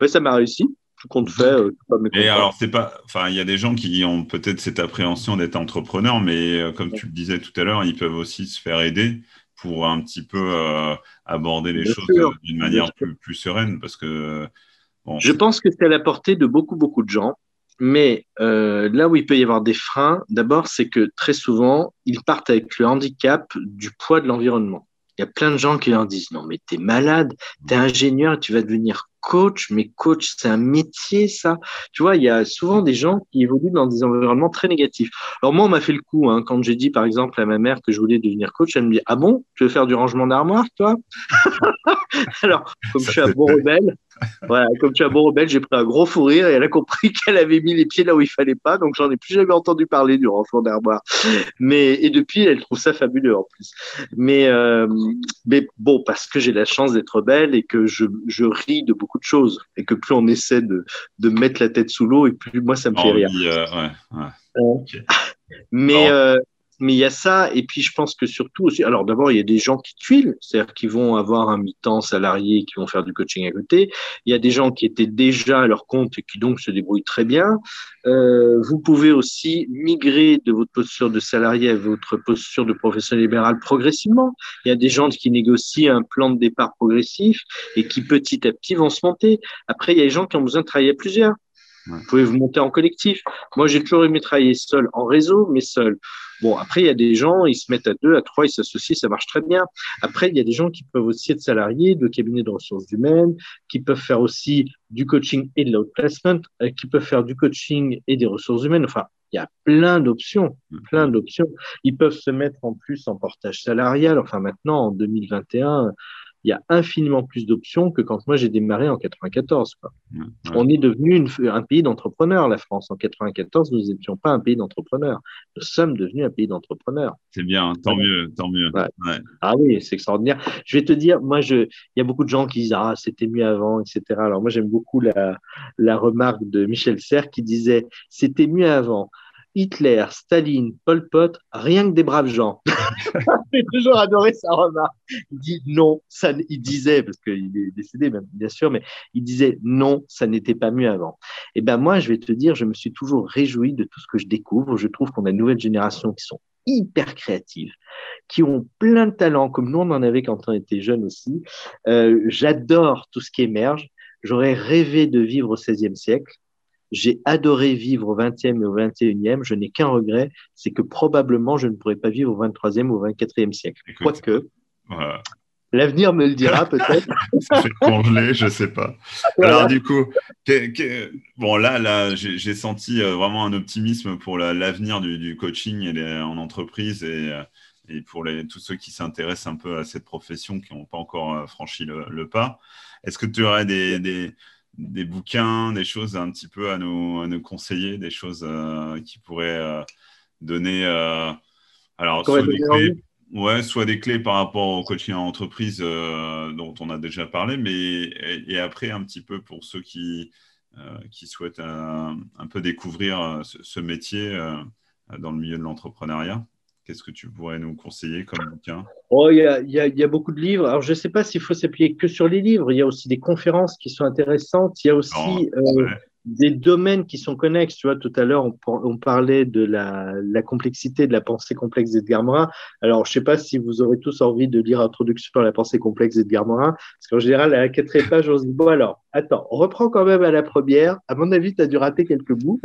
Ben, ça m'a réussi. Tout compte fait. Euh, et alors, c'est pas. Enfin, il y a des gens qui ont peut-être cette appréhension d'être entrepreneur, mais euh, comme tu le disais tout à l'heure, ils peuvent aussi se faire aider pour un petit peu euh, aborder les choses d'une manière plus, plus, sereine, parce que. je pense que c'est à la portée de beaucoup, beaucoup de gens. Mais euh, là où il peut y avoir des freins, d'abord, c'est que très souvent, ils partent avec le handicap du poids de l'environnement. Il y a plein de gens qui leur disent, non, mais t'es malade, t'es ingénieur, tu vas devenir coach, mais coach, c'est un métier, ça. Tu vois, il y a souvent des gens qui évoluent dans des environnements très négatifs. Alors moi, on m'a fait le coup, hein, quand j'ai dit, par exemple, à ma mère que je voulais devenir coach, elle me dit, ah bon, tu veux faire du rangement d'armoire, toi Alors, comme je suis un bon rebelle, voilà, comme tu as bon rebelle, j'ai pris un gros fou rire et elle a compris qu'elle avait mis les pieds là où il fallait pas, donc j'en ai plus jamais entendu parler du rangement d'armoire. Mais et depuis, elle trouve ça fabuleux en plus. Mais euh, mais bon, parce que j'ai la chance d'être belle et que je, je ris de beaucoup de choses et que plus on essaie de, de mettre la tête sous l'eau et plus moi ça me fait rire. Euh, ouais, ouais. Euh, mais euh, mais il y a ça, et puis je pense que surtout aussi, alors d'abord, il y a des gens qui tuilent, c'est-à-dire qui vont avoir un mi-temps salarié, qui vont faire du coaching à côté. Il y a des gens qui étaient déjà à leur compte et qui donc se débrouillent très bien. Euh, vous pouvez aussi migrer de votre posture de salarié à votre posture de professionnel libéral progressivement. Il y a des gens qui négocient un plan de départ progressif et qui petit à petit vont se monter. Après, il y a des gens qui ont besoin de travailler à plusieurs. Vous pouvez vous monter en collectif. Moi, j'ai toujours aimé travailler seul, en réseau, mais seul. Bon, après, il y a des gens, ils se mettent à deux, à trois, ils s'associent, ça marche très bien. Après, il y a des gens qui peuvent aussi être salariés de cabinets de ressources humaines, qui peuvent faire aussi du coaching et de l'outplacement, euh, qui peuvent faire du coaching et des ressources humaines. Enfin, il y a plein d'options, plein d'options. Ils peuvent se mettre en plus en portage salarial. Enfin, maintenant, en 2021, il y a infiniment plus d'options que quand moi j'ai démarré en 94. Quoi. On est devenu un pays d'entrepreneurs, la France. En 94, nous n'étions pas un pays d'entrepreneurs. Nous sommes devenus un pays d'entrepreneurs. C'est bien, tant mieux, tant mieux. Ah oui, c'est extraordinaire. Je vais te dire, moi, je, il y a beaucoup de gens qui disent ah c'était mieux avant, etc. Alors moi j'aime beaucoup la, la remarque de Michel Serres qui disait c'était mieux avant. Hitler, Staline, Pol Pot, rien que des braves gens. J'ai toujours adoré sa remarque. Il dit non, ça, il disait, parce qu'il est décédé bien sûr, mais il disait non, ça n'était pas mieux avant. Et eh ben moi, je vais te dire, je me suis toujours réjoui de tout ce que je découvre. Je trouve qu'on a une nouvelle génération qui sont hyper créatives, qui ont plein de talents, comme nous on en avait quand on était jeunes aussi. Euh, j'adore tout ce qui émerge. J'aurais rêvé de vivre au XVIe siècle. J'ai adoré vivre au 20e et au 21e. Je n'ai qu'un regret, c'est que probablement je ne pourrais pas vivre au 23e ou au 24e siècle. Quoique, l'avenir me le dira peut-être. Ça fait congeler, je sais pas. Alors du coup, bon là, là, j'ai senti euh, vraiment un optimisme pour l'avenir du, coaching et en entreprise et, euh, et pour les, tous ceux qui s'intéressent un peu à cette profession qui n'ont pas encore euh, franchi le, pas. Est-ce que tu aurais des, des des bouquins, des choses un petit peu à nous, à nous conseiller, des choses euh, qui pourraient euh, donner, euh, alors soit des clés, ouais, soit des clés par rapport au coaching en entreprise dont on a déjà parlé, mais et, après un petit peu pour ceux qui qui souhaitent un, peu découvrir ce, ce métier dans le milieu de l'entrepreneuriat. Qu'est-ce que tu pourrais nous conseiller comme bouquin? Oh, Il y, a, y, a, y, a, beaucoup de livres. Alors, je ne sais pas s'il faut s'appuyer que sur les livres. Il y a aussi des conférences qui sont intéressantes. Il y a aussi euh, des domaines qui sont connexes. Tu vois, tout à l'heure, on, on, parlait de la, la, complexité de la pensée complexe d'Edgar Morin. Alors, je ne sais pas si vous aurez tous envie de lire Introduction à la pensée complexe d'Edgar Morin. Parce qu'en général, à la quatrième page, on se dit, bon, alors, attends, on reprend quand même à la première. À mon avis, tu as dû rater quelques bouts.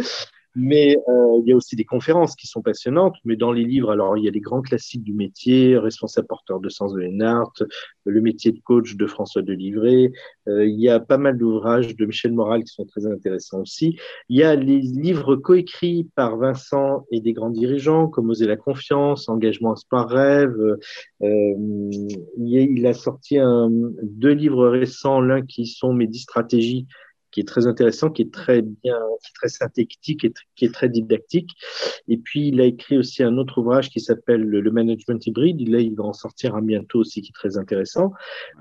Mais euh, il y a aussi des conférences qui sont passionnantes. Mais dans les livres, alors il y a les grands classiques du métier, responsable porteur de sens de Lennart, le métier de coach de François Delivray. Euh, il y a pas mal d'ouvrages de Michel Moral qui sont très intéressants aussi. Il y a les livres coécrits par Vincent et des grands dirigeants, comme Oser la confiance, Engagement, espoir, rêve. Euh, il a sorti deux livres récents, l'un qui sont Mes dix stratégies qui est très intéressant, qui est très bien, qui est très synthétique et qui est très didactique. Et puis, il a écrit aussi un autre ouvrage qui s'appelle Le Management Hybride. Là, il va en sortir un bientôt aussi, qui est très intéressant.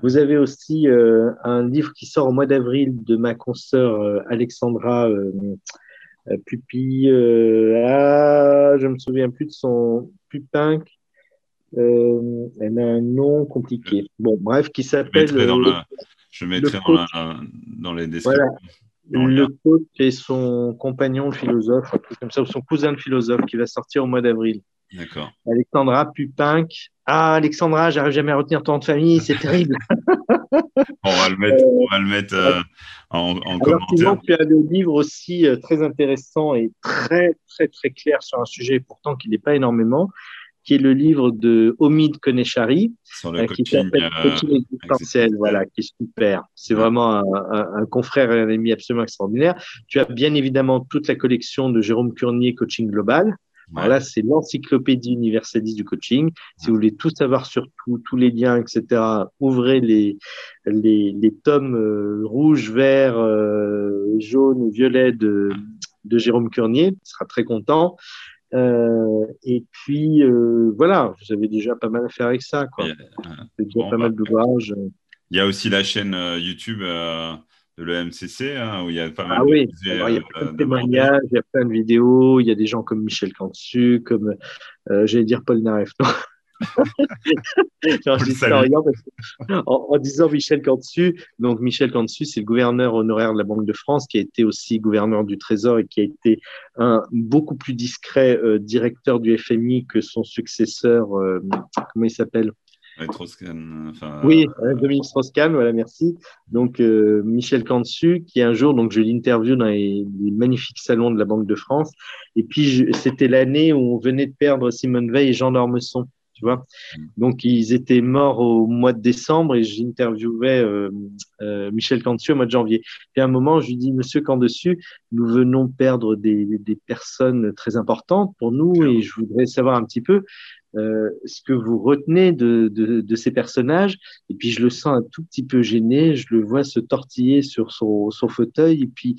Vous avez aussi euh, un livre qui sort au mois d'avril de ma consoeur euh, Alexandra euh, euh Pupi. ah, je me souviens plus de son Pupin. elle a un nom compliqué. Bon, bref, qui s'appelle. Je mettrai dans, les descriptions. le coach et son compagnon, le philosophe, comme ça, ou son cousin le philosophe, qui va sortir au mois d'avril. D'accord. Alexandra Pupinck. Ah, Alexandra, j'arrive jamais à retenir ton nom de famille, c'est terrible. on va le mettre, on va le mettre euh, en, en Alors, commentaire. tu as le livre aussi euh, très intéressant et très, très, très clair sur un sujet, pourtant qui n'est pas énormément, qui est le livre de Omid Konechari, euh, qui s'appelle euh, Coaching existentiel, voilà, qui est super. C'est vraiment un, un, confrère et un ami absolument extraordinaire. Tu as bien évidemment toute la collection de Jérôme Curnier, Coaching Global. Là, c'est l'encyclopédie universaliste du coaching. Si vous voulez tout savoir sur tout, tous les liens, etc., ouvrez les, les, les tomes euh, rouges, verts, euh, jaunes ou violets de, de Jérôme Curnier. Il sera très content. Euh, et puis, euh, voilà, vous avez déjà pas mal à faire avec ça. Quoi. C'est déjà pas bah, mal d'ouvrages. Il y a aussi la chaîne euh, YouTube de l'EMCC, hein, où il y a pas mal ah, oui. il y a plein de témoignages, il y a plein de vidéos, il y a des gens comme Michel Cantu, comme, j'allais dire Paul Naref. en, disant Michel Cantu, donc Michel Cantu, c'est le gouverneur honoraire de la Banque de France, qui a été aussi gouverneur du Trésor et qui a été un beaucoup plus discret euh, directeur du FMI que son successeur, euh, comment il s'appelle? Enfin, oui, Dominique Strauss-Kahn, voilà, merci. Donc, euh, Michel Cantu, qui un jour, donc je l'interview dans les, magnifiques salons de la Banque de France. Et puis, c'était l'année où on venait de perdre Simone Veil et Jean d'Ormesson. Mm. Donc, ils étaient morts au mois de décembre et j'interviewais euh, euh, Michel Cantu au mois de janvier. Et à un moment, je lui dis, Monsieur Candessus, nous venons perdre des, personnes très importantes pour nous et je voudrais savoir un petit peu euh, ce que vous retenez de, de, ces personnages. Et puis, je le sens un tout petit peu gêné, je le vois se tortiller sur son, son fauteuil et puis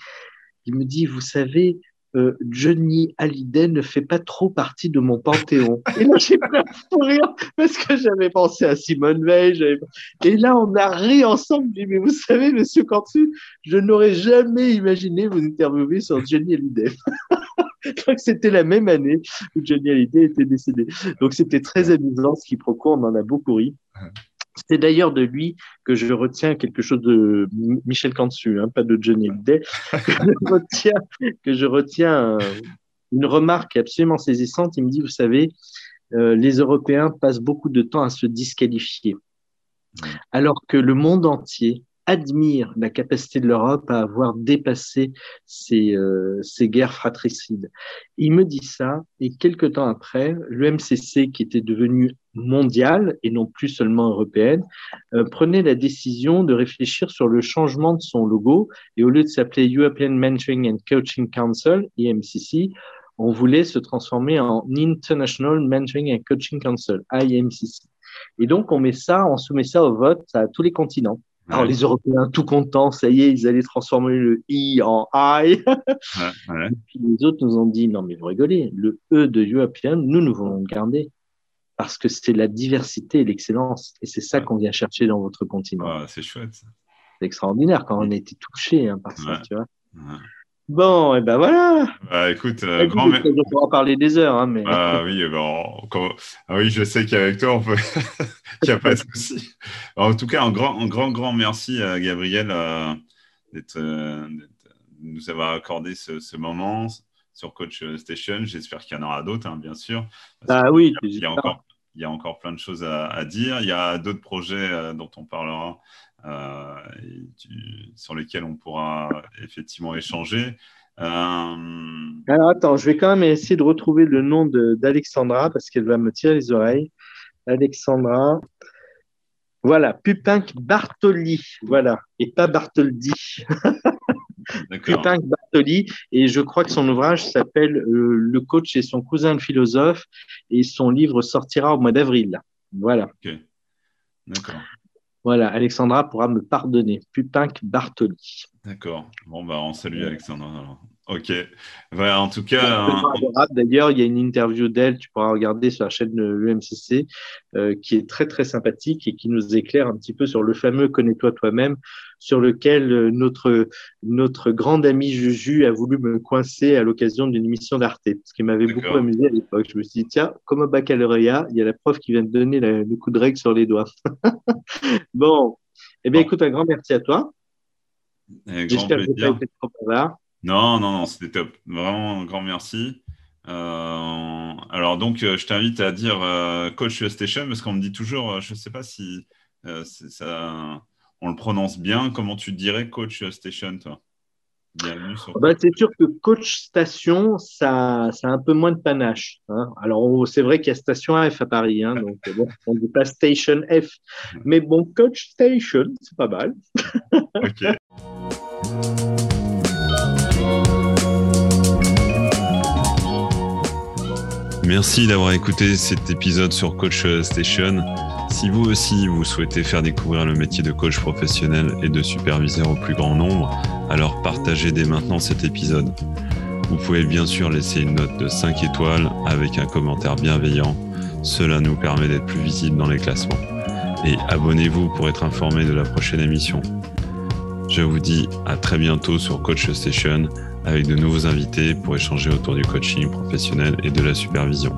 il me dit, vous savez, euh, Johnny Hallyday ne fait pas trop partie de mon panthéon. Et là, j'ai peur pour rire parce que j'avais pensé à Simone Veil. Et là, on a ri ensemble. Mais vous savez, monsieur Cantu, je n'aurais jamais imaginé vous interviewer sur Johnny Hallyday. Donc, c'était la même année où Johnny Hallyday était décédé. Donc, c'était très amusant ce qui procure. On en a beaucoup ri. C'est d'ailleurs de lui que je retiens quelque chose de Michel Cantu, hein, pas de Johnny Hallyday, que je retiens, que je retiens une remarque absolument saisissante. Il me dit, vous savez, euh, les Européens passent beaucoup de temps à se disqualifier, alors que le monde entier admire la capacité de l'Europe à avoir dépassé ces, euh, ces guerres fratricides. Il me dit ça, et quelques temps après, l'UMCC, qui était devenu mondiale et non plus seulement européenne, euh, prenait la décision de réfléchir sur le changement de son logo, et au lieu de s'appeler European Mentoring and Coaching Council, IMCC, on voulait se transformer en International Mentoring and Coaching Council, IMCC. Et donc, on met ça, on soumet ça au vote à tous les continents. Alors, les Européens, tout contents, ça y est, ils allaient transformer le I en I. Et puis les autres nous ont dit, non, mais vous rigolez, le E de European, nous, nous voulons le garder. Parce que c'est la diversité et l'excellence. Et c'est ça qu'on vient chercher dans votre continent. c'est chouette. C'est extraordinaire quand on a été touché hein, par ça, tu vois. Bon, et ben voilà. Bah, écoute, euh, grand. On pourra parler des heures, hein, mais. Ah oui, bon, ah oui, je sais qu'avec toi, on peut. Il n'y a pas de souci. En tout cas, un grand, un grand, grand merci à Gabriel euh, d'être, euh, de nous avoir accordé ce, moment sur Coach Station. J'espère qu'il y en aura d'autres, hein, bien sûr. Ah oui. Il y, a encore, il y a encore plein de choses à, dire. Il y a d'autres projets dont on parlera sur lesquels on pourra effectivement échanger. Alors attends, je vais quand même essayer de retrouver le nom d'Alexandra parce qu'elle va me tirer les oreilles. Alexandra. Voilà, Pupinck Bartoli, voilà, et pas Bartholdi. Pupinck Bartoli, et je crois que son ouvrage s'appelle euh, Le coach et son cousin le philosophe, et son livre sortira au mois d'avril. Voilà. D'accord. Voilà, Alexandra pourra me pardonner. Pupinck Bartoli. D'accord. Bon, bah, on salue Alexandra. Ok. Voilà, en tout cas. D'ailleurs, il y a une interview d'elle, tu pourras regarder sur la chaîne de l'UMCC, euh, qui est très, très sympathique et qui nous éclaire un petit peu sur le fameux Connais-toi toi-même, sur lequel euh, notre, notre grande amie Juju a voulu me coincer à l'occasion d'une émission d'Arte, ce qui m'avait beaucoup amusé à l'époque. Je me suis dit, tiens, comme au baccalauréat, il y a la prof qui vient de donner le coup de règle sur les doigts. bon. Eh bien, écoute, un grand merci à toi. J'espère que tu as été trop non, non, non, c'était top. Vraiment, un grand merci. Euh, alors donc, euh, je t'invite à dire euh, Coach Station parce qu'on me dit toujours, je ne sais pas si ça, on le prononce bien. Comment tu dirais Coach Station, toi? Bienvenue sur. Bah, c'est sûr que Coach Station, ça, ça a un peu moins de panache. Hein. Alors, c'est vrai qu'il y a Station F à Paris, hein, donc bon, on ne dit pas Station F. Mais bon, Coach Station, c'est pas mal. ok. Merci d'avoir écouté cet épisode sur Coach Station. Si vous aussi vous souhaitez faire découvrir le métier de coach professionnel et de superviseur au plus grand nombre, alors partagez dès maintenant cet épisode. Vous pouvez bien sûr laisser une note de 5 étoiles avec un commentaire bienveillant. Cela nous permet d'être plus visibles dans les classements. Et abonnez-vous pour être informé de la prochaine émission. Je vous dis à très bientôt sur Coach Station avec de nouveaux invités pour échanger autour du coaching professionnel et de la supervision.